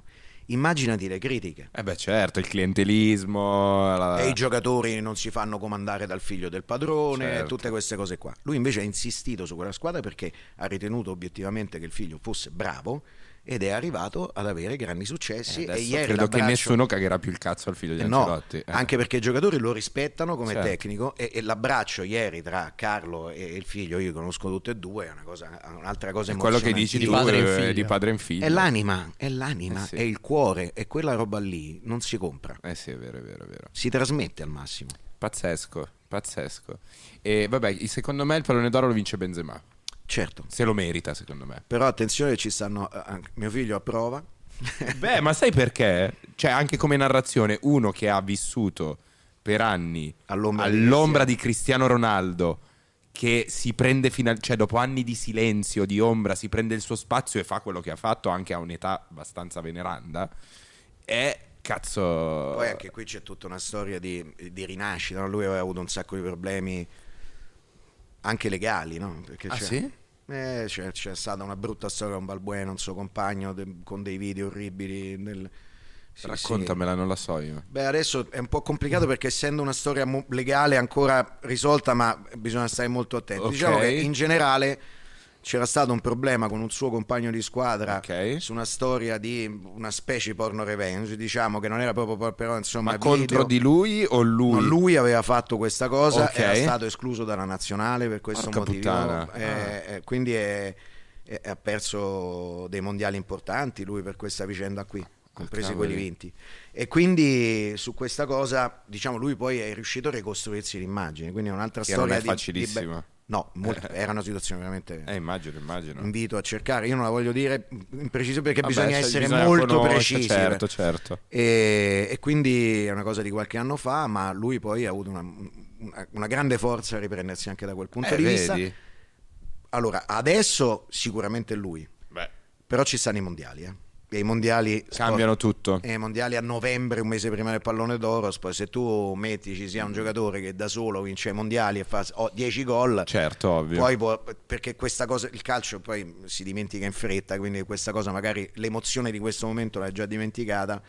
immaginati le critiche. Eh beh certo, il clientelismo, la- E i giocatori non si fanno comandare dal figlio del padrone, Certo. tutte queste cose qua. Lui invece ha insistito su quella squadra perché ha ritenuto obiettivamente che il figlio fosse bravo ed è arrivato ad avere grandi successi. Adesso e ieri credo che nessuno cagherà più il cazzo al figlio di Eh no, Ancelotti. Eh. anche perché i giocatori lo rispettano come Certo. tecnico e, e l'abbraccio ieri tra Carlo e il figlio, io li conosco tutti e due, è una cosa, un'altra cosa È quello che dici tu padre eh, di padre in figlio. È l'anima, è l'anima, Eh sì. è il cuore, è quella roba lì, non si compra, Eh sì, è vero, è vero, è vero. si trasmette al massimo. Pazzesco, pazzesco. E vabbè, secondo me il pallone d'oro lo vince Benzema. Certo, Se lo merita, secondo me. però attenzione, ci stanno, eh, mio figlio approva, Beh, ma sai perché? Cioè, anche come narrazione, uno che ha vissuto per anni All'ombra di all'ombra di Cristiano Ronaldo, che si prende fino cioè dopo anni di silenzio, di ombra, si prende il suo spazio e fa quello che ha fatto anche a un'età abbastanza veneranda, è cazzo. Poi anche qui c'è tutta una storia di, di rinascita, no? lui aveva avuto un sacco di problemi anche legali, no? Perché Ah, sì? Eh, c'è, c'è stata una brutta storia con Balbuena, un suo compagno, de- con dei video orribili. nel- sì, Raccontamela, non la so io. sì. Beh, adesso è un po' complicato perché essendo una storia legale ancora risolta, ma bisogna stare molto attenti. Ok. Diciamo che in generale c'era stato un problema con un suo compagno di squadra Ok. su una storia di una specie porno revenge, diciamo che non era proprio però insomma Ma contro video. di lui o lui? No, lui aveva fatto questa cosa, Ok. era stato escluso dalla nazionale per questo Porca motivo. Eh, eh, quindi è- è- ha perso dei mondiali importanti lui per questa vicenda qui, compresi quelli vinti. E quindi su questa cosa, diciamo, lui poi è riuscito a ricostruirsi l'immagine. Quindi è un'altra Che non storia è di- facilissimo. di- no, molto- era una situazione veramente. Eh, immagino, immagino. Invito a cercare, io non la voglio dire in preciso perché Vabbè, bisogna cioè, essere bisogna molto precisi. Certo, certo. E, e quindi è una cosa di qualche anno fa, ma lui poi ha avuto una, una- una grande forza a riprendersi anche da quel punto Eh, di vista. vedi? Allora, adesso sicuramente lui, Beh, però ci stanno i mondiali. Eh. E i mondiali cambiano tutto. e i mondiali a novembre, un mese prima del pallone d'oro. Poi se tu metti ci sia un giocatore che da solo vince i mondiali e fa oh, 10 gol, Certo, ovvio. poi può- perché questa cosa, il calcio poi si dimentica in fretta, quindi questa cosa magari l'emozione di questo momento l'hai già dimenticata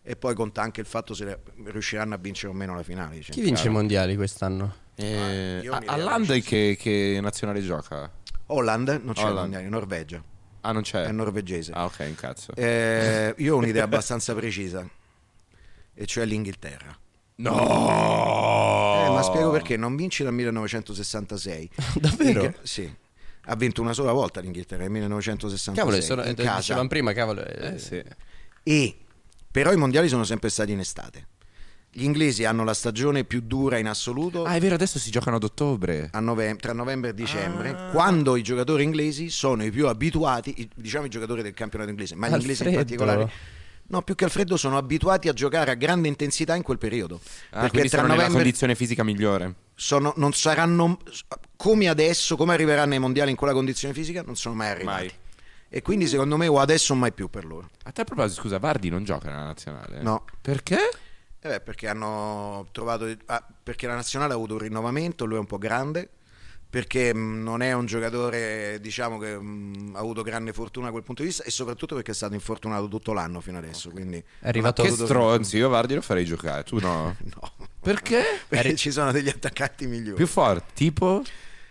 e poi conta anche il fatto se riusciranno a vincere o meno la finale. cioè. Chi vince i mondiali quest'anno? Eh, io a- mi All'Andai realisco. che, che nazionale gioca? Holland non c'è Holland. mondiali, Norvegia, Ah, non c'è? è norvegese. Ah, ok, in cazzo. Eh, io ho un'idea abbastanza precisa, e cioè l'Inghilterra. No! Eh, ma spiego perché, non vince dal 1966. Davvero? Inghil- sì. Ha vinto una sola volta l'Inghilterra nel 1966 Cavolo, sono, in casa. dicevamo prima, cavolo. eh, Eh, sì. E però i mondiali sono sempre stati in estate. Gli inglesi hanno la stagione più dura in assoluto Ah, è vero, adesso si giocano ad ottobre. a novem- tra novembre e dicembre, Ah. quando i giocatori inglesi sono i più abituati, diciamo i giocatori del campionato inglese, ma gli Al inglesi in particolare. No, più che al freddo sono abituati a giocare a grande intensità in quel periodo. Ah, quindi sono nella condizione fisica migliore. sono- non saranno come adesso, come arriveranno ai mondiali in quella condizione fisica, non sono mai arrivati. Mai. E quindi secondo me o adesso o mai più per loro. A te a proposito, scusa, Vardi non gioca nella nazionale? No. Perché? Eh beh, perché hanno trovato ah, perché la nazionale ha avuto un rinnovamento, lui è un po' grande, perché mh, non è un giocatore, diciamo che mh, ha avuto grande fortuna da quel punto di vista e soprattutto perché è stato infortunato tutto l'anno fino adesso, quindi È arrivato Che stronzi, io Vardi lo farei giocare, tu no? no. Perché? Perché ci sono degli attaccanti migliori. Più forte, tipo?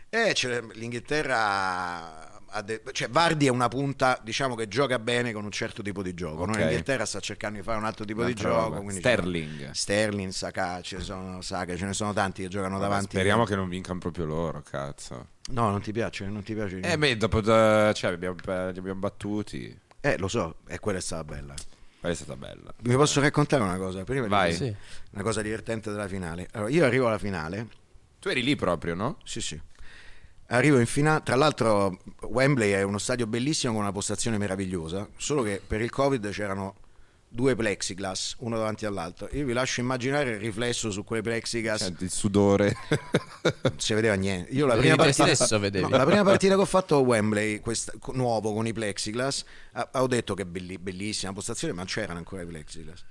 Eh, c'è- l'Inghilterra de- cioè Vardi è una punta, diciamo che gioca bene con un certo tipo di gioco. no? Ok. L'Inghilterra sta cercando di fare un altro tipo di Un'altra gioco. roba. quindi Sterling. Sterling, Saka, ce ne sono, Saka, ce ne sono tanti che giocano davanti. Speriamo che non vincano proprio loro, cazzo. No, non ti piace, non ti piace. Eh beh, dopo da- cioè, li abbiamo, li abbiamo battuti. Eh, lo so, e quella è stata bella. Quella è stata bella. Vi posso raccontare una cosa? Prima di- Vai. Sì. Una cosa divertente della finale. Allora, io arrivo alla finale. Tu eri lì proprio, no? Sì, sì. Arrivo in finale. Tra l'altro, Wembley è uno stadio bellissimo con una postazione meravigliosa. Solo che per il Covid c'erano due plexiglass, uno davanti all'altro. Io vi lascio immaginare il riflesso su quei plexiglass. Cioè, il sudore. non si vedeva niente. Io la prima, partita, no, la prima partita che ho fatto a Wembley, questa- nuovo con i plexiglass, ho detto che belli- bellissima postazione, ma c'erano ancora i plexiglass.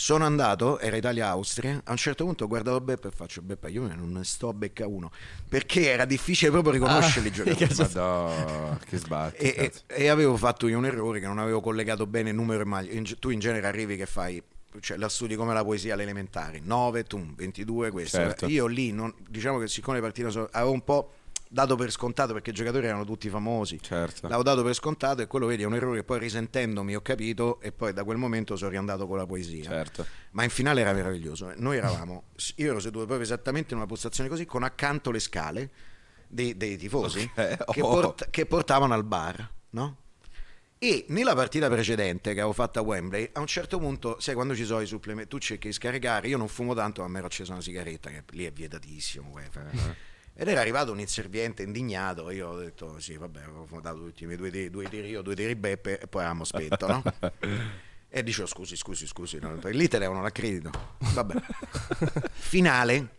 Sono andato, era Italia-Austria, a un certo punto ho guardato Beppe e faccio Beppe io non ne sto a becca uno, perché era difficile proprio riconoscerli i Ah, giocatori. che Madò, che sbatti. E, e- e avevo fatto io un errore che non avevo collegato bene numero e maglia. In- tu in genere arrivi che fai, cioè la studi come la poesia alle elementari, 9, tu, 22, questo. Certo. Io lì, non- diciamo che siccome le partite avevo un po' dato per scontato perché i giocatori erano tutti famosi. Certo. L'avevo dato per scontato e quello vedi è un errore che poi risentendomi ho capito e poi da quel momento sono riandato con la poesia. Certo. Ma in finale era meraviglioso. Noi eravamo, io ero seduto proprio esattamente in una postazione così, con accanto le scale dei, dei tifosi Ok. che, Oh. port- che portavano al bar, no? E nella partita precedente che avevo fatto a Wembley, a un certo punto, sai quando ci sono i supplementi, tu cerchi di scaricare, io non fumo tanto, ma mi ero acceso una sigaretta, che lì è vietatissimo. Ed era arrivato un inserviente indignato, io ho detto sì, vabbè, ho dato tutti i miei due tiri, due tiri io, due tiri Beppe e poi avevamo spetto, no? E dicevo scusi, scusi, scusi, no, lì telefano l'accredito. Vabbè. Finale.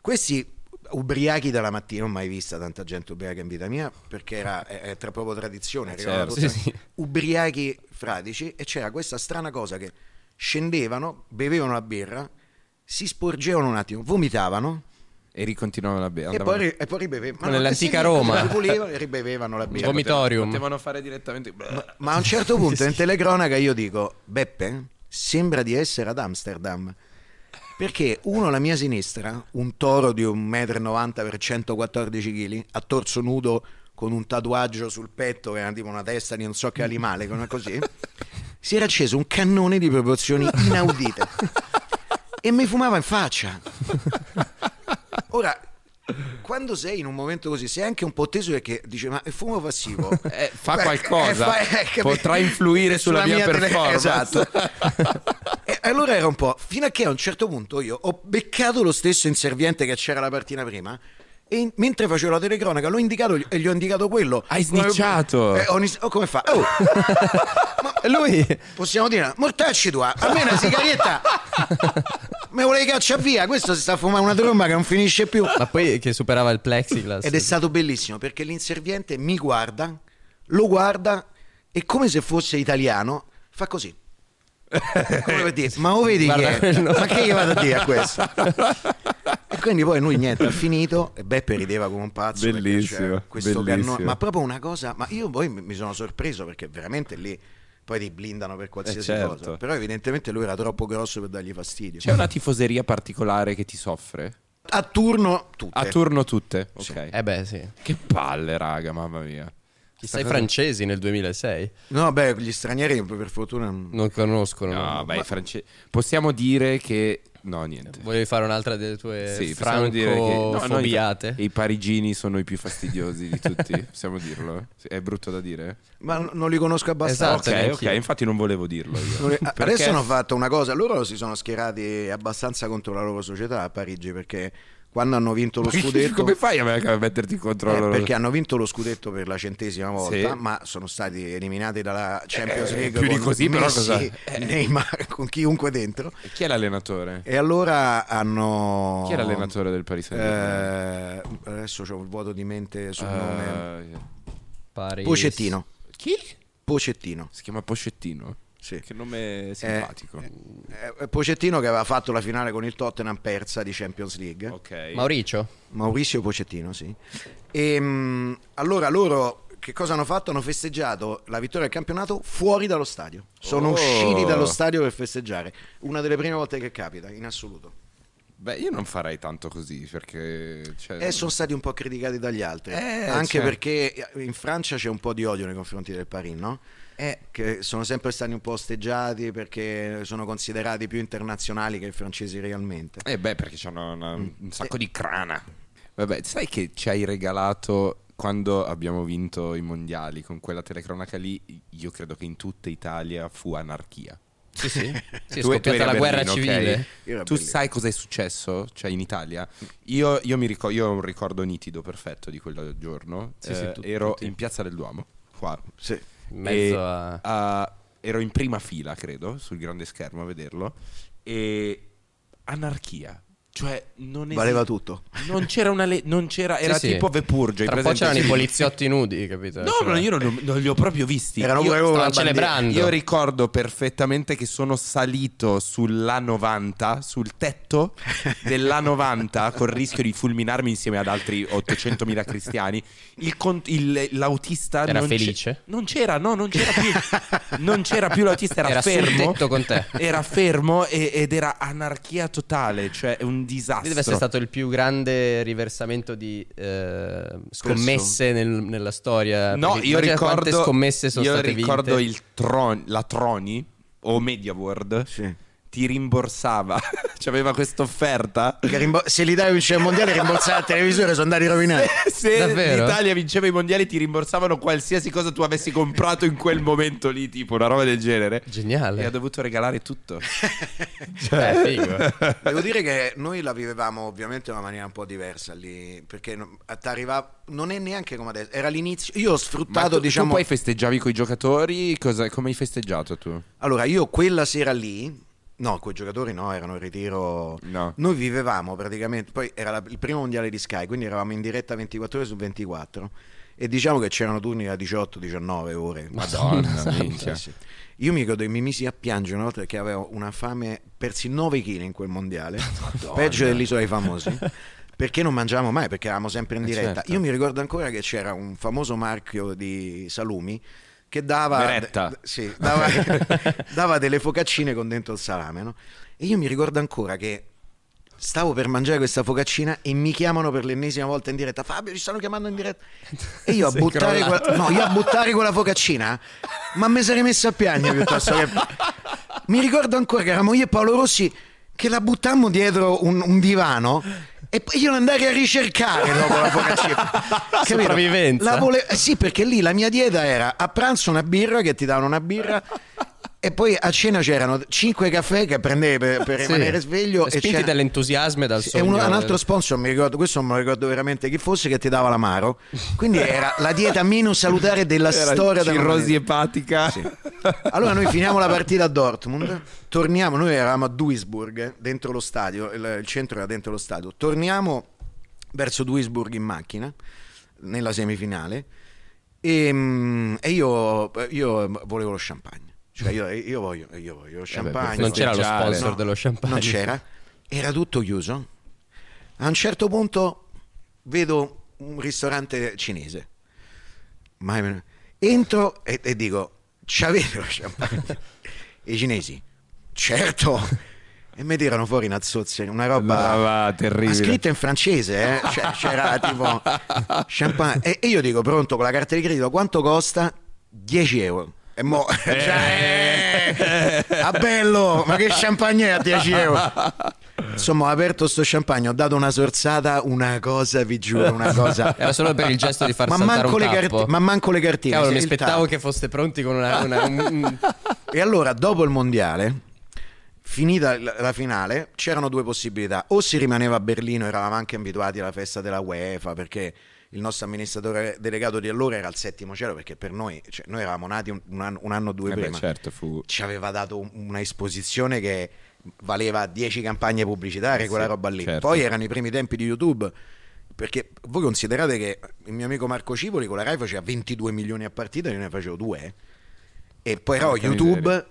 Questi ubriachi dalla mattina, non ho mai vista tanta gente ubriaca in vita mia, perché era è, tra proprio tradizione, arrivavano certo. Sì, sì. ubriachi fradici e c'era questa strana cosa che scendevano, bevevano la birra, si sporgevano un attimo, vomitavano E ricontinuavano la bere. e poi, e poi ribevevano. Nell'antica Roma. Si pulivano e ribevevano la birra. Vomitorium. Potevano fare direttamente. Ma a un certo punto in telecronaca io dico, Beppe, sembra di essere ad Amsterdam. Perché uno alla mia sinistra, un toro di 1,90 m per 114 kg, a torso nudo con un tatuaggio sul petto che era tipo una testa di non so che animale, come così, si era acceso un cannone di proporzioni inaudite e mi fumava in faccia. Ora, quando sei in un momento così, sei anche un po' teso perché dice: Ma il fumo passivo Eh, fa Beh, qualcosa, eh, fa- eh, potrà influire sulla mia tele- performance. Esatto. e allora era un po', fino a che a un certo punto io ho beccato lo stesso inserviente che c'era la partita prima. E mentre facevo la telecronaca l'ho indicato e gli ho indicato quello. Hai snitchato? Eh, ho oh, come fa? Oh, lui possiamo dire, mortacci tu, almeno una sigaretta. Me volevi cacciare via. Questo si sta a fumare una tromba che non finisce più. Ma poi che superava il plexiglass. Ed è stato bellissimo perché l'inserviente mi guarda, lo guarda e come se fosse italiano fa così. Come per dire, ma lo vedi Guarda che quello. Ma che gli vado a dire a questo? e quindi poi lui niente, ha finito e Beppe rideva come un pazzo. Bellissimo, Questo bellissimo. cannone- ma proprio una cosa, ma io poi mi mi sono sorpreso perché veramente lì poi ti blindano per qualsiasi Eh, certo. cosa. Però evidentemente lui era troppo grosso per dargli fastidio. C'è una tifoseria particolare che ti soffre? A turno tutte. A turno tutte? Ok. Sì. Eh beh, sì. Che palle, raga, mamma mia. I francesi nel 2006. No, beh, gli stranieri per fortuna Non conoscono. No, no. beh, i francesi. Possiamo dire che. No, niente. Volevi fare un'altra delle tue Sì, possiamo dire che no, no, i- i, parigini sono i più fastidiosi di tutti. Possiamo dirlo? È brutto da dire? Ma n- non li conosco abbastanza. Esatto, ok, ok, infatti non volevo dirlo io. Perché- Adesso hanno fatto una cosa, loro si sono schierati abbastanza contro la loro società a Parigi perché quando hanno vinto lo scudetto... Come fai a metterti contro Eh, loro? perché hanno vinto lo scudetto per la centesima volta, Sì. ma sono stati eliminati dalla Champions Eh, League più di con così, però Messi, cosa- Neymar, con chiunque dentro. E Chi è l'allenatore? E allora hanno... Chi è l'allenatore del Paris Saint-Germain? Eh, adesso c'ho il vuoto di mente sul nome. Eh, Paris. Pocettino. chi? Pocettino. Si chiama Poscettino? Sì. Che nome simpatico. Eh, Pocettino che aveva fatto la finale con il Tottenham persa di Champions League. ok. Mauricio? Maurizio Pocettino, sì. E, mh, allora loro che cosa hanno fatto? Hanno festeggiato la vittoria del campionato fuori dallo stadio. Sono Oh. usciti dallo stadio per festeggiare. Una delle prime volte che capita, in assoluto. Beh, io non farei tanto così perché. Cioè, E sono stati un po' criticati dagli altri. Eh, Anche cioè. perché in Francia c'è un po' di odio nei confronti del Paris, no? Eh, Che sono sempre stati un po' osteggiati perché sono considerati più internazionali che i francesi realmente. eh beh, perché hanno una- Mm. un sacco di crana. Vabbè, sai che ci hai regalato quando abbiamo vinto i mondiali con quella telecronaca lì? Io credo che in tutta Italia fu anarchia. Sì, sì. sì è Tu- eri scoppiata la guerra Berlino, ok? civile. Io ero Tu sai cosa è successo? Cioè, inItalia? Io, io mi ricor- io ho un ricordo nitido, perfetto di quel giorno. Sì, sì, Eh, tu- ero tutti. in Piazza del Duomo, qua. Sì. In mezzo a... ah, ero in prima fila, credo, sul grande schermo a vederlo. E anarchia. Cioè, non esi- Valeva tutto. Non c'era una le- non c'era, era Sì, sì. tipo Vepurgia. hai Tra un po' presente? c'erano i Sì. poliziotti nudi, capito? No, Cioè, no, io non, non li ho proprio visti. Erano io, stavano celebrando. io ricordo perfettamente che sono salito sull'A90, sul tetto dell'A90, col rischio di fulminarmi insieme ad altri 800.000 cristiani. Il con- il- l'autista Era non felice? non c'era, no, non c'era più. non c'era più l'autista, era, Era sul fermo. tetto con te. Era fermo e- ed era anarchia totale. Cioè, un un disastro. Deve essere stato il più grande riversamento di eh, scommesse nel- nella storia. No, perché io ricordo, quante scommesse sono io state ricordo vinte. il Tron- la Troni o Media World Sì. Ti rimborsava, c'aveva questa offerta. Che rimbo- se l'Italia vinceva il mondiale rimborsava il televisore sono andati rovinati. Se Davvero? l'Italia vinceva i mondiali ti rimborsavano qualsiasi cosa tu avessi comprato in quel momento lì, tipo una roba del genere. Geniale. E ha dovuto regalare tutto. Eh, figo. Devo dire che noi la vivevamo ovviamente in una maniera un po' diversa lì, perché non- t'arriva- non è neanche come adesso, era l'inizio. Io ho Ma sfruttato, tu, diciamo, tu poi festeggiavi con i giocatori? Cosa- come hai festeggiato tu? allora io quella sera lì, no, quei giocatori no, erano in ritiro. No. Noi vivevamo praticamente, poi era la- il primo mondiale di Sky, quindi eravamo in diretta 24 ore su 24 e diciamo che c'erano turni da 18-19 ore. Madonna, minchia. Sì. Io mi ricordo che mi misi a piangere una volta perché avevo una fame, persi 9 kg in quel mondiale, peggio dell'isola dei famosi. Perché non mangiavamo mai? Perché eravamo sempre in Eh, diretta. certo. Io mi ricordo ancora che c'era un famoso marchio di salumi che dava, d- sì, dava, dava delle focaccine con dentro il salame. no? E io mi ricordo ancora che stavo per mangiare questa focaccina e mi chiamano per l'ennesima volta in diretta. Fabio, ci stanno chiamando in diretta. E io a, buttare, quella, no, io a buttare quella focaccina, ma mi sarei messo a piangere piuttosto che... Mi ricordo ancora che eravamo io e Paolo Rossi che la buttammo dietro un, un divano e poi io andai a ricercare dopo la. Capito? Sopravvivenza. La vole- sì, perché lì la mia dieta era a pranzo una birra che ti davano una birra e poi a cena c'erano cinque caffè che prendevi per, per Sì. rimanere sveglio e Spinti c'era- dall'entusiasmo e dal e sogno. un, un altro sponsor, mi ricordo, questo non me lo ricordo veramente chi fosse, che ti dava l'amaro. Quindi era la dieta meno salutare della Era storia della cirrosi epatica. Allora noi finiamo la partita a Dortmund, torniamo, noi eravamo a Duisburg, eh, dentro lo stadio, il, il centro era dentro lo stadio, torniamo verso Duisburg in macchina, nella semifinale, e, mm, e io, io volevo lo champagne. Cioè io, io voglio, io voglio lo champagne. Non c'era lo sponsor No, dello champagne. Non c'era, era tutto chiuso. A un certo punto vedo un ristorante cinese. Entro e, e dico, c'avete lo champagne? I cinesi, certo. E mi tirano fuori una zozza, una roba va, terribile. Scritta in francese, eh? Cioè, c'era tipo champagne. E, e io dico, pronto, con la carta di credito, quanto costa? 10 euro. E mo, cioè, eh, a bello, ma che champagne è a 10 euro? Insomma, ho aperto sto champagne, ho dato una sorzata, una cosa, vi giuro, una cosa. Era solo per il gesto di far Ma saltare manco, un le tappo. carti- ma manco le cartine. Cavolo, mi aspettavo tappo. che foste pronti con una... una- un- E allora, dopo il mondiale, finita la finale, c'erano due possibilità. O si rimaneva a Berlino, eravamo anche abituati alla festa della UEFA, perché il nostro amministratore delegato di allora era al settimo cielo, perché per noi, cioè, noi eravamo nati un, un anno, un anno o due Eh beh, prima. certo, fu... Ci aveva dato un- una esposizione che valeva 10 campagne pubblicitarie, Eh quella sì, roba lì. certo. Poi erano i primi tempi di YouTube. Perché voi considerate che il mio amico Marco Cipoli con la Rai faceva 22 milioni a partita, io ne facevo due. E poi però YouTube miseria.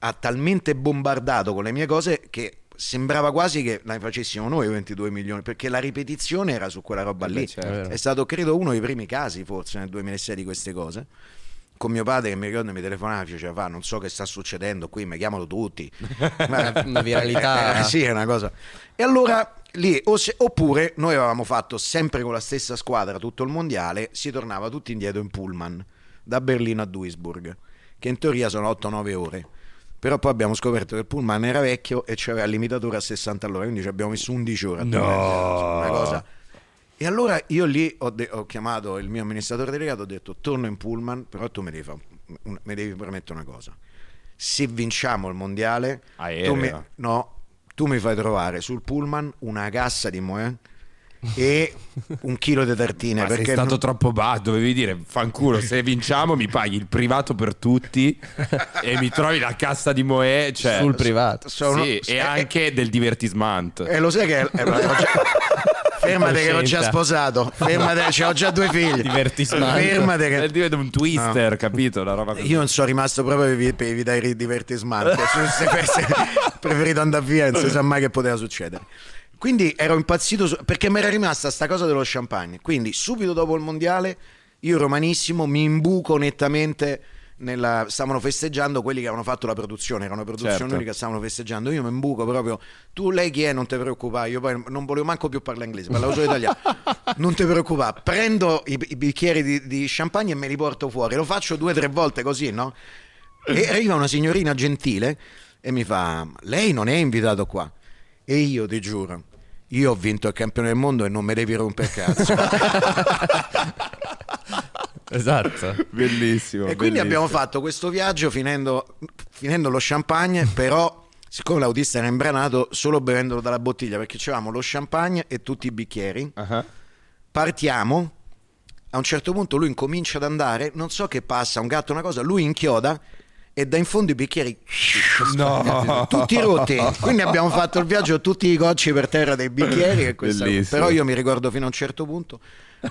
ha talmente bombardato con le mie cose che sembrava quasi che ne facessimo noi 22 milioni, perché la ripetizione era su quella roba Eh lì. certo. È stato credo uno dei primi casi forse nel 2006 di queste cose. Con mio padre che mi ricordo mi telefonava e diceva non so che sta succedendo qui, mi chiamano tutti. Una viralità. Eh, sì, è una cosa. E allora lì, o se- oppure noi avevamo fatto sempre con la stessa squadra tutto il mondiale, si tornava tutti indietro in pullman da Berlino a Duisburg, che in teoria sono 8-9 ore. Però poi abbiamo scoperto che il pullman era vecchio e c'aveva il limitatore a 60 all'ora, quindi ci abbiamo messo 11 ore. No. Una cosa. E allora io lì ho, de- ho chiamato il mio amministratore delegato, ho detto torno in pullman, però tu mi devi, fa- un- mi devi promettere una cosa. Se vinciamo il mondiale, tu mi, no, tu mi fai trovare sul pullman una cassa di Moët e un chilo di tartine. Ma sei perché stato non- troppo basso, dovevi dire fanculo, se vinciamo mi paghi il privato per tutti e mi trovi la cassa di Moe, cioè, Sul privato. sono- sì, eh, e anche del divertisement. Eh, lo sai che è- è- l'ho già- Fermate che ero già sposato. Fermate, c'ho già due figli. Divertismento. Fermate È che diventa un twister, capito? La roba così. io non sono rimasto proprio per, evitare i divertismanti. Su queste feste preferito andare via, non si sa mai che poteva succedere. Quindi ero impazzito su- perché mi era rimasta sta cosa dello champagne. Quindi subito dopo il mondiale, io romanissimo mi imbuco nettamente nella- stavano festeggiando quelli che avevano fatto la produzione, era una produzione Certo. unica, stavano festeggiando. Io mi imbuco proprio. Tu, lei chi è? Non ti preoccupare. Io poi non volevo manco più parlare inglese, parlavo solo italiano. non ti preoccupare. Prendo i, i bicchieri di, di champagne e me li porto fuori. Lo faccio due o tre volte così, no? E arriva una signorina gentile e mi fa: Lei non è invitato qua. E io ti giuro, io ho vinto il campione del mondo e non me devi rompere cazzo. Esatto. Bellissimo. E quindi bellissimo. abbiamo fatto questo viaggio finendo, finendo lo champagne, però siccome l'autista era imbranato solo bevendolo dalla bottiglia perché c'avevamo lo champagne e tutti i bicchieri, Ah, partiamo, a un certo punto lui incomincia ad andare, non so che passa, un gatto, una cosa, lui inchioda e da in fondo i bicchieri No. tutti rotti. Quindi abbiamo fatto il viaggio tutti i cocci per terra dei bicchieri. E questa- però io mi ricordo fino a un certo punto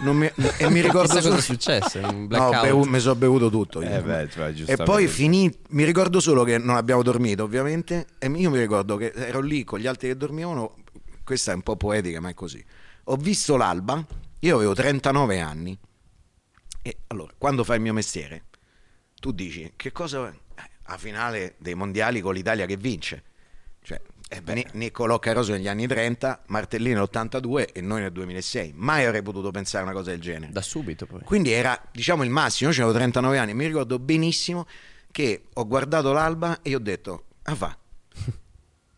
non mi- e mi ricordo solo- cosa è successo, un No, bevu- mi sono bevuto tutto. Eh beh, cioè, e poi finì, mi ricordo solo che non abbiamo dormito ovviamente e io mi ricordo che ero lì con gli altri che dormivano, questa è un po' poetica ma è così. Ho visto l'alba, io avevo 39 anni e allora quando fai il mio mestiere tu dici che cosa... eh, a finale dei mondiali con l'Italia che vince. Cioè, Ni- Niccolò Caroso negli anni 30, Martellini nell'82 e noi nel 2006. Mai avrei potuto pensare una cosa del genere. Da subito poi. Quindi era, diciamo, il massimo. Io avevo 39 anni. Mi ricordo benissimo che ho guardato l'alba e ho detto, ah va.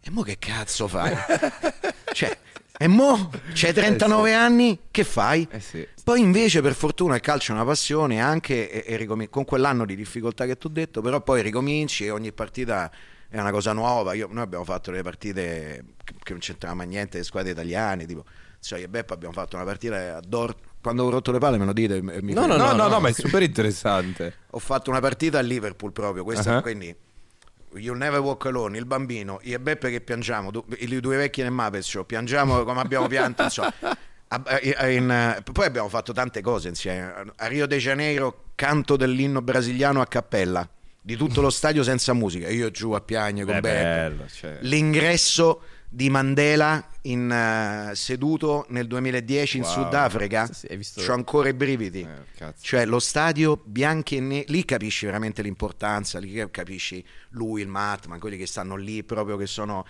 E mo che cazzo fai? cioè, e mo? C'hai 39 anni? Che fai? Eh sì. Poi invece per fortuna il calcio è una passione anche e, e ricomin- con quell'anno di difficoltà che ti ho detto, però poi ricominci e ogni partita è una cosa nuova. Io- noi abbiamo fatto delle partite che, che non c'entravano niente le squadre italiane, tipo cioè, io e Beppa abbiamo fatto una partita a Dort. Quando ho rotto le palle me lo dite. mi No. No, no, no, ma è super interessante. Ho fatto una partita a Liverpool proprio, questa quindi You Never Walk Alone, il bambino, io e Beppe che piangiamo, du- i due vecchi nel Muppet Show, piangiamo come abbiamo pianto, insomma. A- a- in- eh, poi abbiamo fatto tante cose insieme. A Rio de Janeiro, canto dell'inno brasiliano a cappella, di tutto lo stadio senza musica, io giù a piagne con Beppe. bello, cioè. L'ingresso di Mandela in, eh, seduto nel 2010 in Wow. Sudafrica, Sì, c'ho ancora i brividi. Eh. Cioè lo stadio bianchi e neri, lì capisci veramente l'importanza, lì capisci lui, il Mahatma, quelli che stanno lì proprio che sono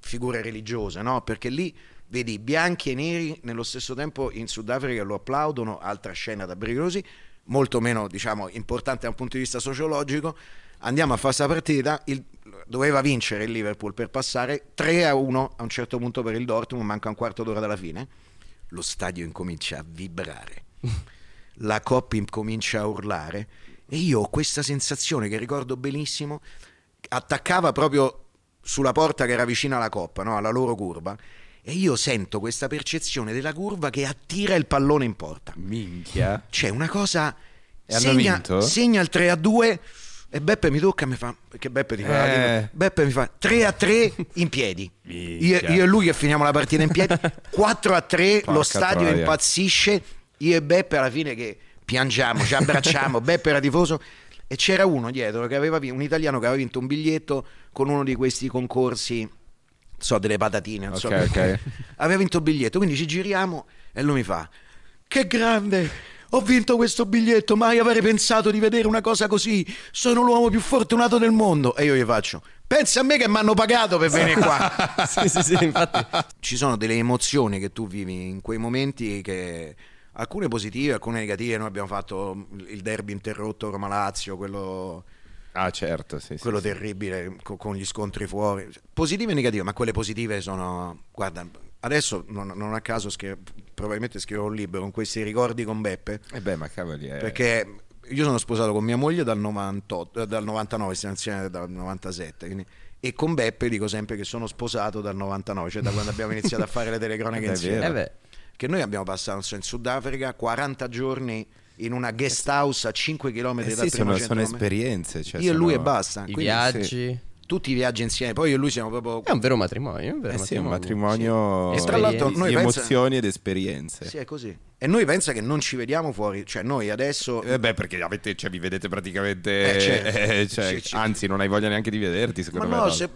figure religiose, no? Perché lì vedi bianchi e neri nello stesso tempo in Sudafrica lo applaudono, altra scena da brigosi, molto meno diciamo importante da un punto di vista sociologico. Andiamo a fare questa partita, il- doveva vincere il Liverpool per passare 3 a 1 a un certo punto per il Dortmund, manca un quarto d'ora dalla fine. Lo stadio incomincia a vibrare la coppia incomincia a urlare e io ho questa sensazione che ricordo benissimo, attaccava proprio sulla porta che era vicina alla coppa, no? alla loro curva, e io sento questa percezione della curva che attira il pallone in porta. Minchia. C'è una cosa... Segna, segna il 3 a 2 e Beppe mi tocca e mi fa... Perché Beppe fa... Eh. Beppe mi fa 3 a 3 in piedi. Io, io e lui che finiamo la partita in piedi. 4 a 3, lo Porca stadio troia. impazzisce. Io e Beppe alla fine che piangiamo, ci abbracciamo. Beppe era tifoso e c'era uno dietro che aveva un italiano che aveva vinto un biglietto con uno di questi concorsi, non so, delle patatine, non so Ok, che- ok. Aveva vinto il biglietto, quindi ci giriamo e lui mi fa: Che grande! Ho vinto questo biglietto, mai avrei pensato di vedere una cosa così. Sono l'uomo più fortunato del mondo. E io gli faccio: Pensa a me che mi hanno pagato per venire qua. sì, sì, sì, infatti. Ci sono delle emozioni che tu vivi in quei momenti che alcune positive, alcune negative. Noi abbiamo fatto il derby interrotto Roma-Lazio, quello, Ah, certo, sì, sì, quello sì. terribile co- con gli scontri fuori. Positive e negative, ma quelle positive sono... Guarda, adesso non, non a caso scri- probabilmente scriverò un libro con questi ricordi con Beppe, Eh beh, ma cavoli, eh. perché io sono sposato con mia moglie dal, 98, eh, dal 99, stiamo insieme dal 97, quindi- e con Beppe dico sempre che sono sposato dal 99, cioè da quando abbiamo iniziato a fare le telecronache insieme. vero. Eh Che noi abbiamo passato so, in Sudafrica 40 giorni in una guest house a 5 km Eh dal sì, sono, sono esperienze. Cioè Io e lui e basta. i Quindi viaggi. Tutti i viaggi insieme. Poi io e lui siamo proprio. È un vero matrimonio. È un vero Eh sì, è un matrimonio. matrimonio Sì. E tra l'altro noi di pensa- emozioni ed esperienze. Sì, è così. E noi pensa che non ci vediamo fuori, cioè noi adesso... Eh beh, perché avete, cioè, vi vedete praticamente. Eh, certo. eh, cioè, sì. anzi, non hai voglia neanche di vederti, Ma secondo me. no, no. se-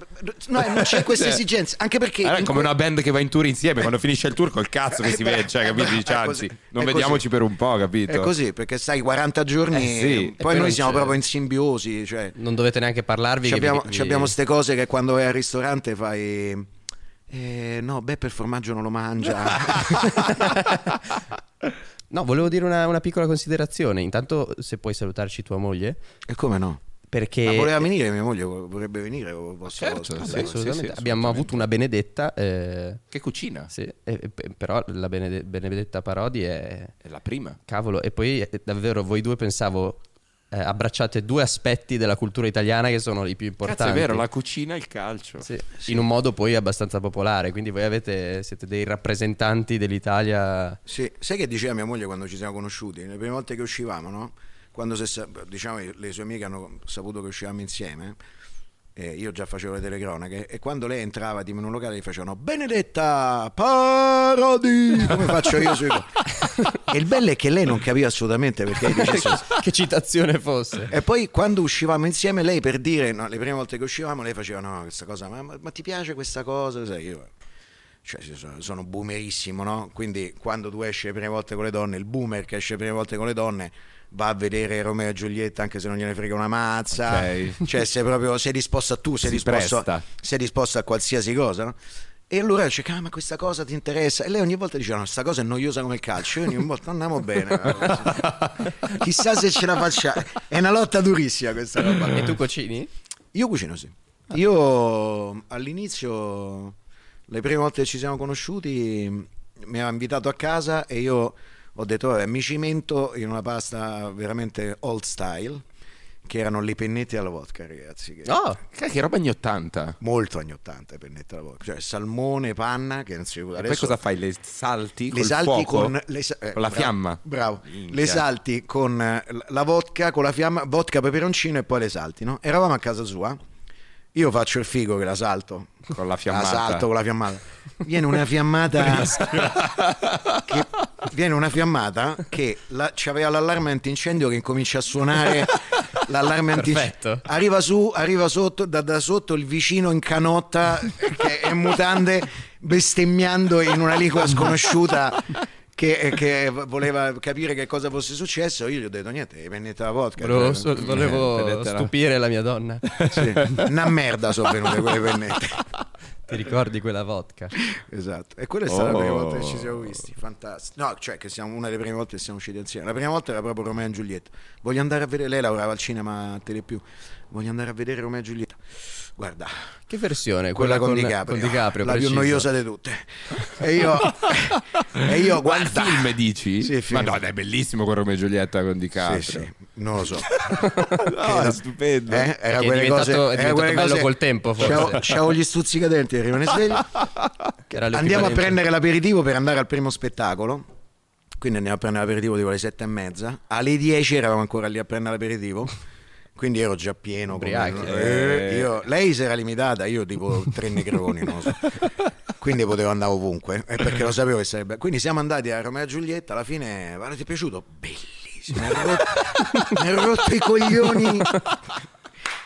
no, non c'è questa Cioè, esigenza, anche perché... Allora, è come que- una band che va in tour insieme, quando finisce il tour col cazzo che si vede, cioè, capito? Dice, È anzi, non vediamoci così. per un po', capito? È così, perché stai 40 giorni, Eh sì, poi noi siamo proprio in simbiosi, cioè... Non dovete neanche parlarvi. Abbiamo, vi- abbiamo ste cose che quando vai al ristorante fai... eh, no, Beppe il formaggio non lo mangia. No, volevo dire una, una piccola considerazione. Intanto, se puoi salutarci tua moglie, e come no? perché Ma voleva venire, mia moglie vorrebbe venire. Posso, Certo, posso- sì, Beh, assolutamente. sì, abbiamo assolutamente. avuto una Benedetta. eh, Che cucina? sì, e- e- però la Benede- Benedetta Parodi è. È la prima. Cavolo, e poi eh, davvero voi due pensavo eh, abbracciate due aspetti della cultura italiana che sono i più importanti. Cazzo, è vero, la cucina e il calcio. Sì, In un modo poi abbastanza popolare, quindi voi avete, siete dei rappresentanti dell'Italia. Sì, sai che diceva mia moglie quando ci siamo conosciuti? Le prime volte che uscivamo, no? Quando sa- diciamo, le sue amiche hanno saputo che uscivamo insieme, eh, io già facevo le telecronache, e quando lei entrava tipo, in un locale gli facevano Benedetta Parodi, come faccio io sui... e il bello è che lei non capiva assolutamente perché che citazione fosse. E poi quando uscivamo insieme, lei per dire, no, le prime volte che uscivamo, lei faceva: No, questa cosa, ma, ma- ma ti piace questa cosa? Sai, io, cioè, sono boomerissimo, no? Quindi quando tu esci le prime volte con le donne, il boomer che esce le prime volte con le donne va a vedere Romeo e Giulietta anche se non gliene frega una mazza. Ok. Cioè, sei proprio sei disposto a tu, sei Si disposto, presta. sei disposto a qualsiasi cosa, no? E allora dice, ah, ma questa cosa ti interessa? E lei ogni volta diceva, no, questa cosa è noiosa come il calcio. Io ogni volta andiamo bene. Chissà se ce la facciamo. È una lotta durissima questa roba. E tu cucini? Io cucino, sì. Io all'inizio, le prime volte che ci siamo conosciuti, mi ha invitato a casa e io ho detto, vabbè, mi cimento in una pasta veramente old style, che erano le pennette alla vodka, ragazzi. Che Oh, Che roba anni 80. Molto anni 80 le pennette alla vodka. Cioè salmone, panna, che non si E adesso poi cosa fai? Le salti le salti fuoco? con, le eh, Con la bravo, fiamma? Bravo. Minchia. Le salti con la vodka, con la fiamma, vodka, peperoncino e poi le salti, no? Eravamo a casa sua. Io faccio il figo che la salto. Con la La fiammata. salto con la fiammata. Viene una fiammata che, viene una fiammata che la, c'aveva l'allarme antincendio che incomincia a suonare l'allarme antincendio. Arriva su, arriva sotto, da, da sotto il vicino in canotta che è mutande bestemmiando in una lingua sconosciuta che, che voleva capire che cosa fosse successo. Io gli ho detto niente, pennetta la vodka. volevo, Cioè, so- volevo Vedete la- stupire la mia donna. sì. Una merda sono venute quelle pennette. Ti ricordi quella vodka? Esatto, e quella è stata la prima Oh. volta che ci siamo visti, fantastico. No, cioè che siamo una delle prime volte che siamo usciti insieme. La prima volta era proprio Romeo e Giulietta. Voglio andare a vedere, lei lavorava al cinema a Telepiù. Voglio andare a vedere Romeo e Giulietta. Guarda, Che versione? quella, con, con DiCaprio, con DiCaprio, la più preciso. noiosa di tutte. E io, e io guarda, film dici? Sì, film. Ma no, è bellissimo con Romeo e Giulietta con DiCaprio. Sì, sì, non lo so. No, è stupendo. Eh, era quelle diventato- cose, è era quelle bello cose- col tempo, forse. C'avevo, c'avevo gli stuzzicadenti, ero rimane sveglio. Era Andiamo a prendere l'aperitivo per andare al primo spettacolo. Quindi andiamo a prendere l'aperitivo tipo alle sette e mezza. Alle 10 eravamo ancora lì a prendere l'aperitivo. Quindi ero già pieno. come- Ubriachi. Eh, io- lei si era limitata, io tipo tre negroni, non so. Quindi potevo andare ovunque, eh, perché lo sapevo che sarebbe. Quindi siamo andati a Romeo e Giulietta, alla fine, guarda, ti è piaciuto? Bellissimo. Mi ero rotto, rotto i coglioni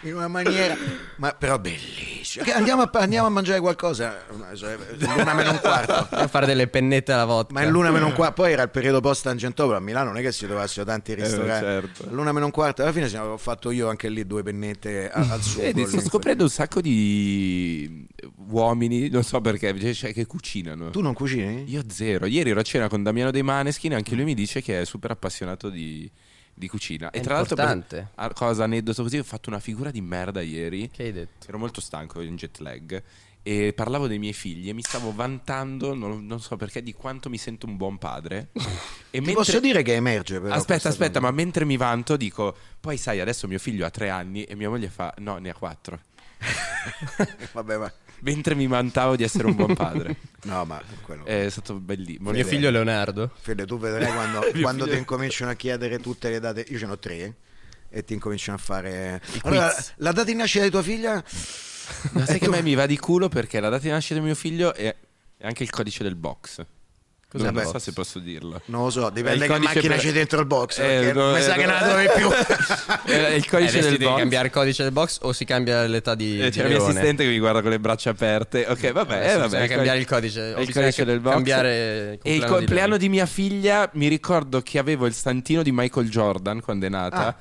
in una maniera, ma però bellissimo. Andiamo a, andiamo a mangiare qualcosa, l'una meno un quarto. A fare delle pennette alla vodka. Ma è l'una meno un quarto, poi era il periodo post Tangentopoli, a Milano non è che si trovassero tanti ristoranti. certo. L'una meno un quarto, alla fine ho fatto io anche lì due pennette a- al sugo. Vedi, sto scoprendo un sacco di uomini, non so perché, cioè, che cucinano. Tu non cucini? Io zero. Ieri ero a cena con Damiano dei Maneskin, anche lui mi dice che è super appassionato di, di cucina. È e tra l'altro, importante. a- cosa aneddoto così, ho fatto una figura di merda ieri. Che hai detto? Ero molto stanco in jet lag e parlavo dei miei figli e mi stavo vantando, non, non so perché, di quanto mi sento un buon padre. E Ti posso dire che emerge però. Aspetta, aspetta, cosa. ma mentre mi vanto dico, poi sai, adesso mio figlio ha tre anni e mia moglie fa, no, ne ha quattro. Vabbè, ma... Mentre mi vantavo di essere un buon padre. No, ma quello... È stato bellissimo. Mio figlio Leonardo. Fede, tu vedrai quando, quando figlio- ti incominciano a chiedere tutte le date, io ce ne ho tre, eh, e ti incominciano a fare... I Allora, quiz. la data di nascita di tua figlia... Ma sai E che a me mi va di culo perché la data di nascita di mio figlio è, è anche il codice del box. Cos'è non il so se posso dirlo. Non lo so, dipende il che macchina per- c'è dentro il box. Eh, no, mi eh, sa che no. non la trovi più. È il Eh, codice adesso del devi box. cambiare il codice del box o si cambia l'età di, Eh, di C'è la mia Leone? assistente che mi guarda con le braccia aperte. Ok, vabbè, eh, Adesso vabbè. bisogna il cambiare il codice- il codice del box. cambiare E il di compleanno Leone. di mia figlia mi ricordo che avevo il santino di Michael Jordan quando è nata. Ah.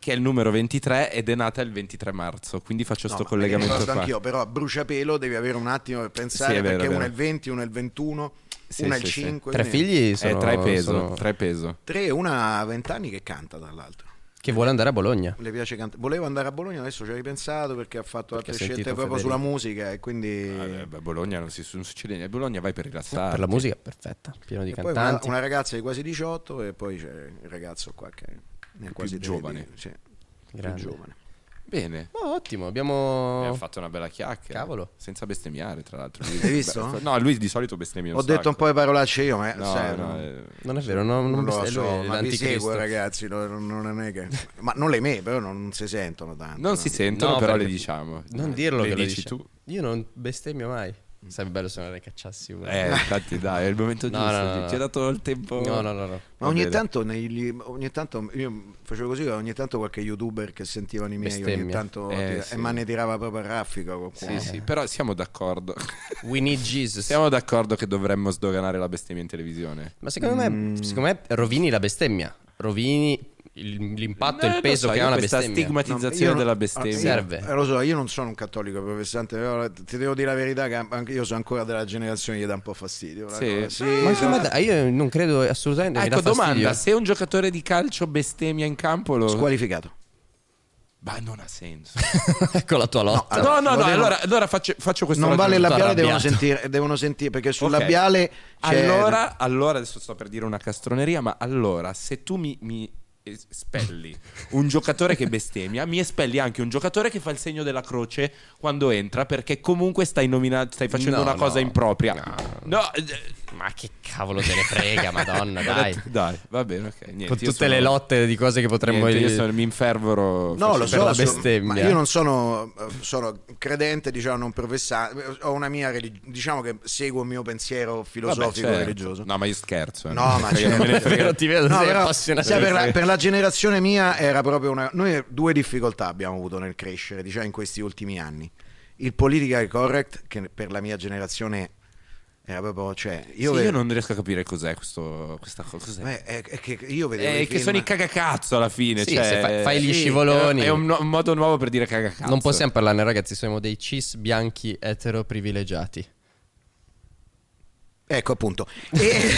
Che è il numero 23 ed è nata il 23 marzo. Quindi faccio No, sto ma collegamento ricordo qua. anch'io, però a bruciapelo devi avere un attimo per pensare Sì, vero, perché uno è il 20, uno è il 21, Sì, uno è sì, il sì. 5. Tre figli È sono, tre peso. sono- Tre peso. Tre, una a 20 anni che canta dall'altro. che vuole andare a Bologna. Le piace cantare. Voleva andare a Bologna, adesso ci ho ripensato perché ha fatto Perché altre scelte proprio Federico. sulla musica e quindi... Vabbè, beh, Bologna non, si, non succede niente. Bologna vai per rilassarti. Per la musica perfetta, pieno di E poi una, cantanti. una ragazza di quasi 18 e poi c'è il ragazzo qua che ha quasi giovane. 13, sì, più giovane. Bene. Oh, ottimo, abbiamo... Abbiamo fatto una bella chiacchiera. Cavolo. Senza bestemmiare, tra l'altro. Hai visto? Beh, No, lui di solito bestemmia Ho detto un po' di parolacce io, ma No, sai, no, non- eh, Non è vero, no, non, non lo so, lui ma vi seguo ragazzi, no, non, non è che... Ma non le me, però non si sentono tanto. Non no? si sentono, No, però le diciamo. Non dirlo le che lo dici dici tu. Io non bestemmio mai. Sarebbe bello se non le cacciassi una. Eh, infatti, dai, è il momento giusto. no, no, no. Ci ha dato il tempo. No, no, no, no. Ma ogni tanto, negli- ogni tanto io facevo così, ogni tanto qualche youtuber che sentivano i miei, ogni Bestemmia. tanto Eh, sì. e me ne tirava proprio a raffica Sì, sì, però siamo d'accordo. We need Jesus. Siamo d'accordo che dovremmo sdoganare la bestemmia in televisione. Ma secondo me, secondo me rovini la bestemmia. Rovini l'impatto e Eh, il lo peso so, che io ha una questa bestemmia. stigmatizzazione io non- della ah, bestemmia. io- Serve. eh, lo so, io non sono un cattolico professante, però ti devo dire la verità che anche io sono ancora della generazione che dà un po' fastidio. Sì? Sì, Ma anche no. a me da- io non credo assolutamente Ecco, domanda: se un giocatore di calcio bestemmia in campo, lo. Squalificato. Ma non ha senso. ecco la tua lotta. no, no, lo no. devo- Allora, allora faccio, faccio questo Non vale il labiale, devono sentire, devono sentire perché sul Ok. labiale c'è... Allora, allora, adesso sto per dire una castroneria, ma allora, se tu mi, mi espelli un giocatore che bestemmia, mi espelli anche un giocatore che fa il segno della croce quando entra, perché comunque stai, nomina- stai facendo No, una no. cosa impropria. No. No, eh, Ma che cavolo te ne frega, madonna, dai. detto- dai, va bene, ok. Niente, Con tutte sono- le lotte di cose che potremmo... niente, io sono- mi infervoro. No, lo per so, la bestemmia. ma io non sono, eh, sono credente, diciamo, non professante, ho una mia religione, diciamo che seguo il mio pensiero Vabbè, filosofico certo. religioso. No, ma io scherzo. eh, No, ma perché non me ne certo. frega. Ti vedo, No, sei però, appassionato. sai, per, la, per la generazione mia era proprio una... Noi due difficoltà abbiamo avuto nel crescere, diciamo, in questi ultimi anni. Il politically correct, che per la mia generazione era proprio... Cioè, io, Io, ve- io non riesco a capire cos'è questo, questa cosa. Eh, è, è che io vedevo Eh, i che film- sono i cagacazzo alla fine. Sì, cioè, fai- fai gli sì, scivoloni. È un, no- un modo nuovo per dire cagacazzo. Non possiamo parlarne, ragazzi, siamo dei cis bianchi etero privilegiati. Ecco appunto. E-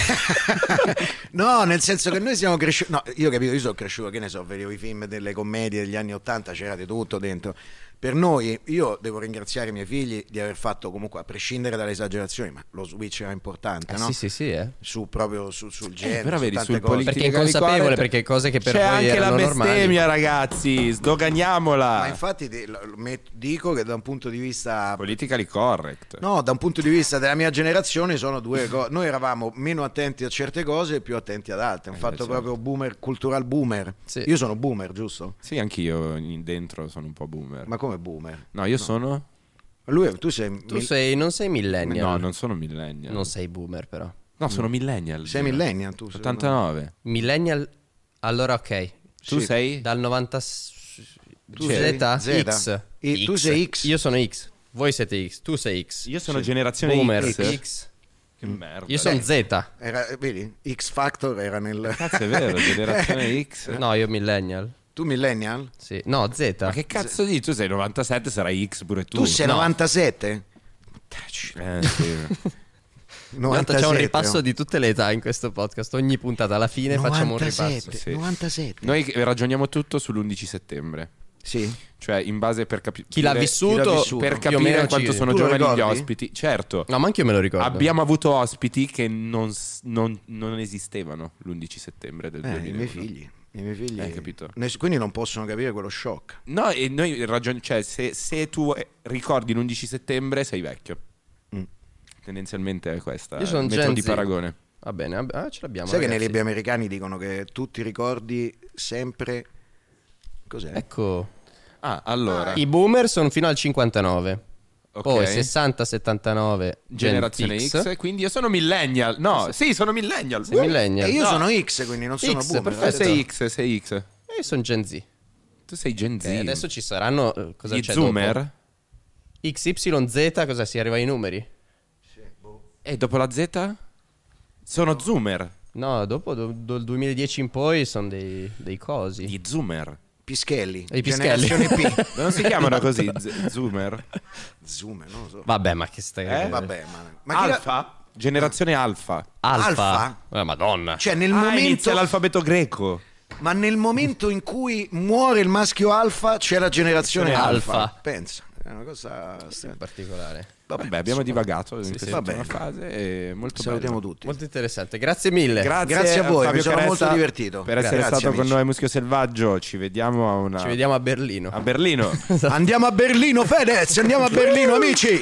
no, nel senso che noi siamo cresciuti. No, io capito, io sono cresciuto, che ne so, vedevo i film delle commedie degli anni Ottanta, c'era di tutto dentro. Per noi, io devo ringraziare i miei figli di aver fatto comunque, a prescindere dalle esagerazioni, ma lo switch era importante, Eh, no? Sì, sì, sì, eh. Su proprio su- sul genere, però su vedi, sul cose. politico- Perché è inconsapevole, correct, perché cose che per C'è voi anche la erano normali. bestemmia, ragazzi. Sdoganiamola. Ma infatti dico che da un punto di vista Politically correct. No, da un punto di vista della mia generazione sono due cose. Noi eravamo meno attenti a certe cose e più attenti ad altre. Un Eh, fatto certo. proprio boomer, cultural boomer. Sì. Io sono boomer, giusto? Sì, anch'io dentro sono un po' boomer. Ma come boomer? No, io sono. Lui, tu sei, Tu mil- sei, non sei millennial. No, non sono millennial. Non sei boomer, però. No, sono millennial. sei millennial, tu sei- 89. Millennial, allora ok. Tu Sì. sei? Dal 90... Tu Z? sei Z? X. I- tu sei X. Io sono X. Voi siete X. Tu sei X. Io sono generazione Boomer. X. X. Che merda. Io sono Z. Era, vedi, X Factor era nel... Cazzo, è vero, generazione X. No, io millennial. Tu millennial? Sì. No, Z. Ma che cazzo dici? Tu sei 97, sarai X pure tu. Tu sei No. 97? Eh, sì. Tanto c'è un 97, ripasso no? di tutte le età in questo podcast. Ogni puntata alla fine facciamo un ripasso. 97, sì. 97. Noi ragioniamo tutto sull'11 settembre. Sì. Cioè, in base per capire. Chi l'ha vissuto, chi l'ha vissuto. Per più o meno capire ci- quanto sono Tu lo giovani gli ricordi? ospiti. Certo. No, ma anche io me lo ricordo. Abbiamo avuto ospiti che non, s- non- non esistevano l'11 settembre del Eh, 2001. i miei figli. I miei figli. Hai capito? Ne- Quindi non possono capire quello shock. No, e noi ragioniamo. Cioè, se, se tu eh, ricordi l'11 settembre, sei vecchio. Mm. Tendenzialmente è questa Io il sono metodo Gen di paragone. Va bene, ah, ce l'abbiamo. Sai che nei ragazzi. libri americani dicono che tu ti ricordi sempre. Cos'è? Ecco. Ah, allora. I boomer sono fino al 59. Ok. Poi 60-79 Generazione Gen X. quindi io sono millennial. No, sì, sono millennial. Sei millennial. E io No. sono X, quindi non sono X, boomer. perfetto. Eh, sei X, sei X. E io sono Gen Z. Tu sei Gen Z. E adesso ci saranno... eh, cosa Gli c'è Zoomer. dopo? XYZ, cosa si arriva ai numeri? E dopo la Z? Sono Zoomer. No, dopo do- dal 2010 in poi sono dei, dei cosi. Gli Zoomer. Pischelli. I pischelli. Non si chiamano così? Z- Zoomer? Zoomer, non lo so. Vabbè, ma che stai... Eh? Vabbè, ma... ma chi la- Alfa? Generazione Alfa. Alfa. Alfa? Eh, madonna. Cioè, nel Ah, momento... inizia l'alfabeto greco. Ma nel momento in cui muore il maschio alfa c'è la generazione Alfa. alfa. Pensa, è una cosa strana. particolare. Vabbè, Vabbè, abbiamo divagato in questa Va ultima bene. fase. E molto Salutiamo bello. tutti. Molto interessante. Grazie mille. Grazie, Grazie a voi, Fabio mi sono Caressa, molto divertito. Per essere Grazie, stato con amici. noi a Muschio Selvaggio. Ci vediamo a una... Ci vediamo a Berlino. a Berlino. Andiamo a Berlino, Fedez, andiamo a Berlino, amici.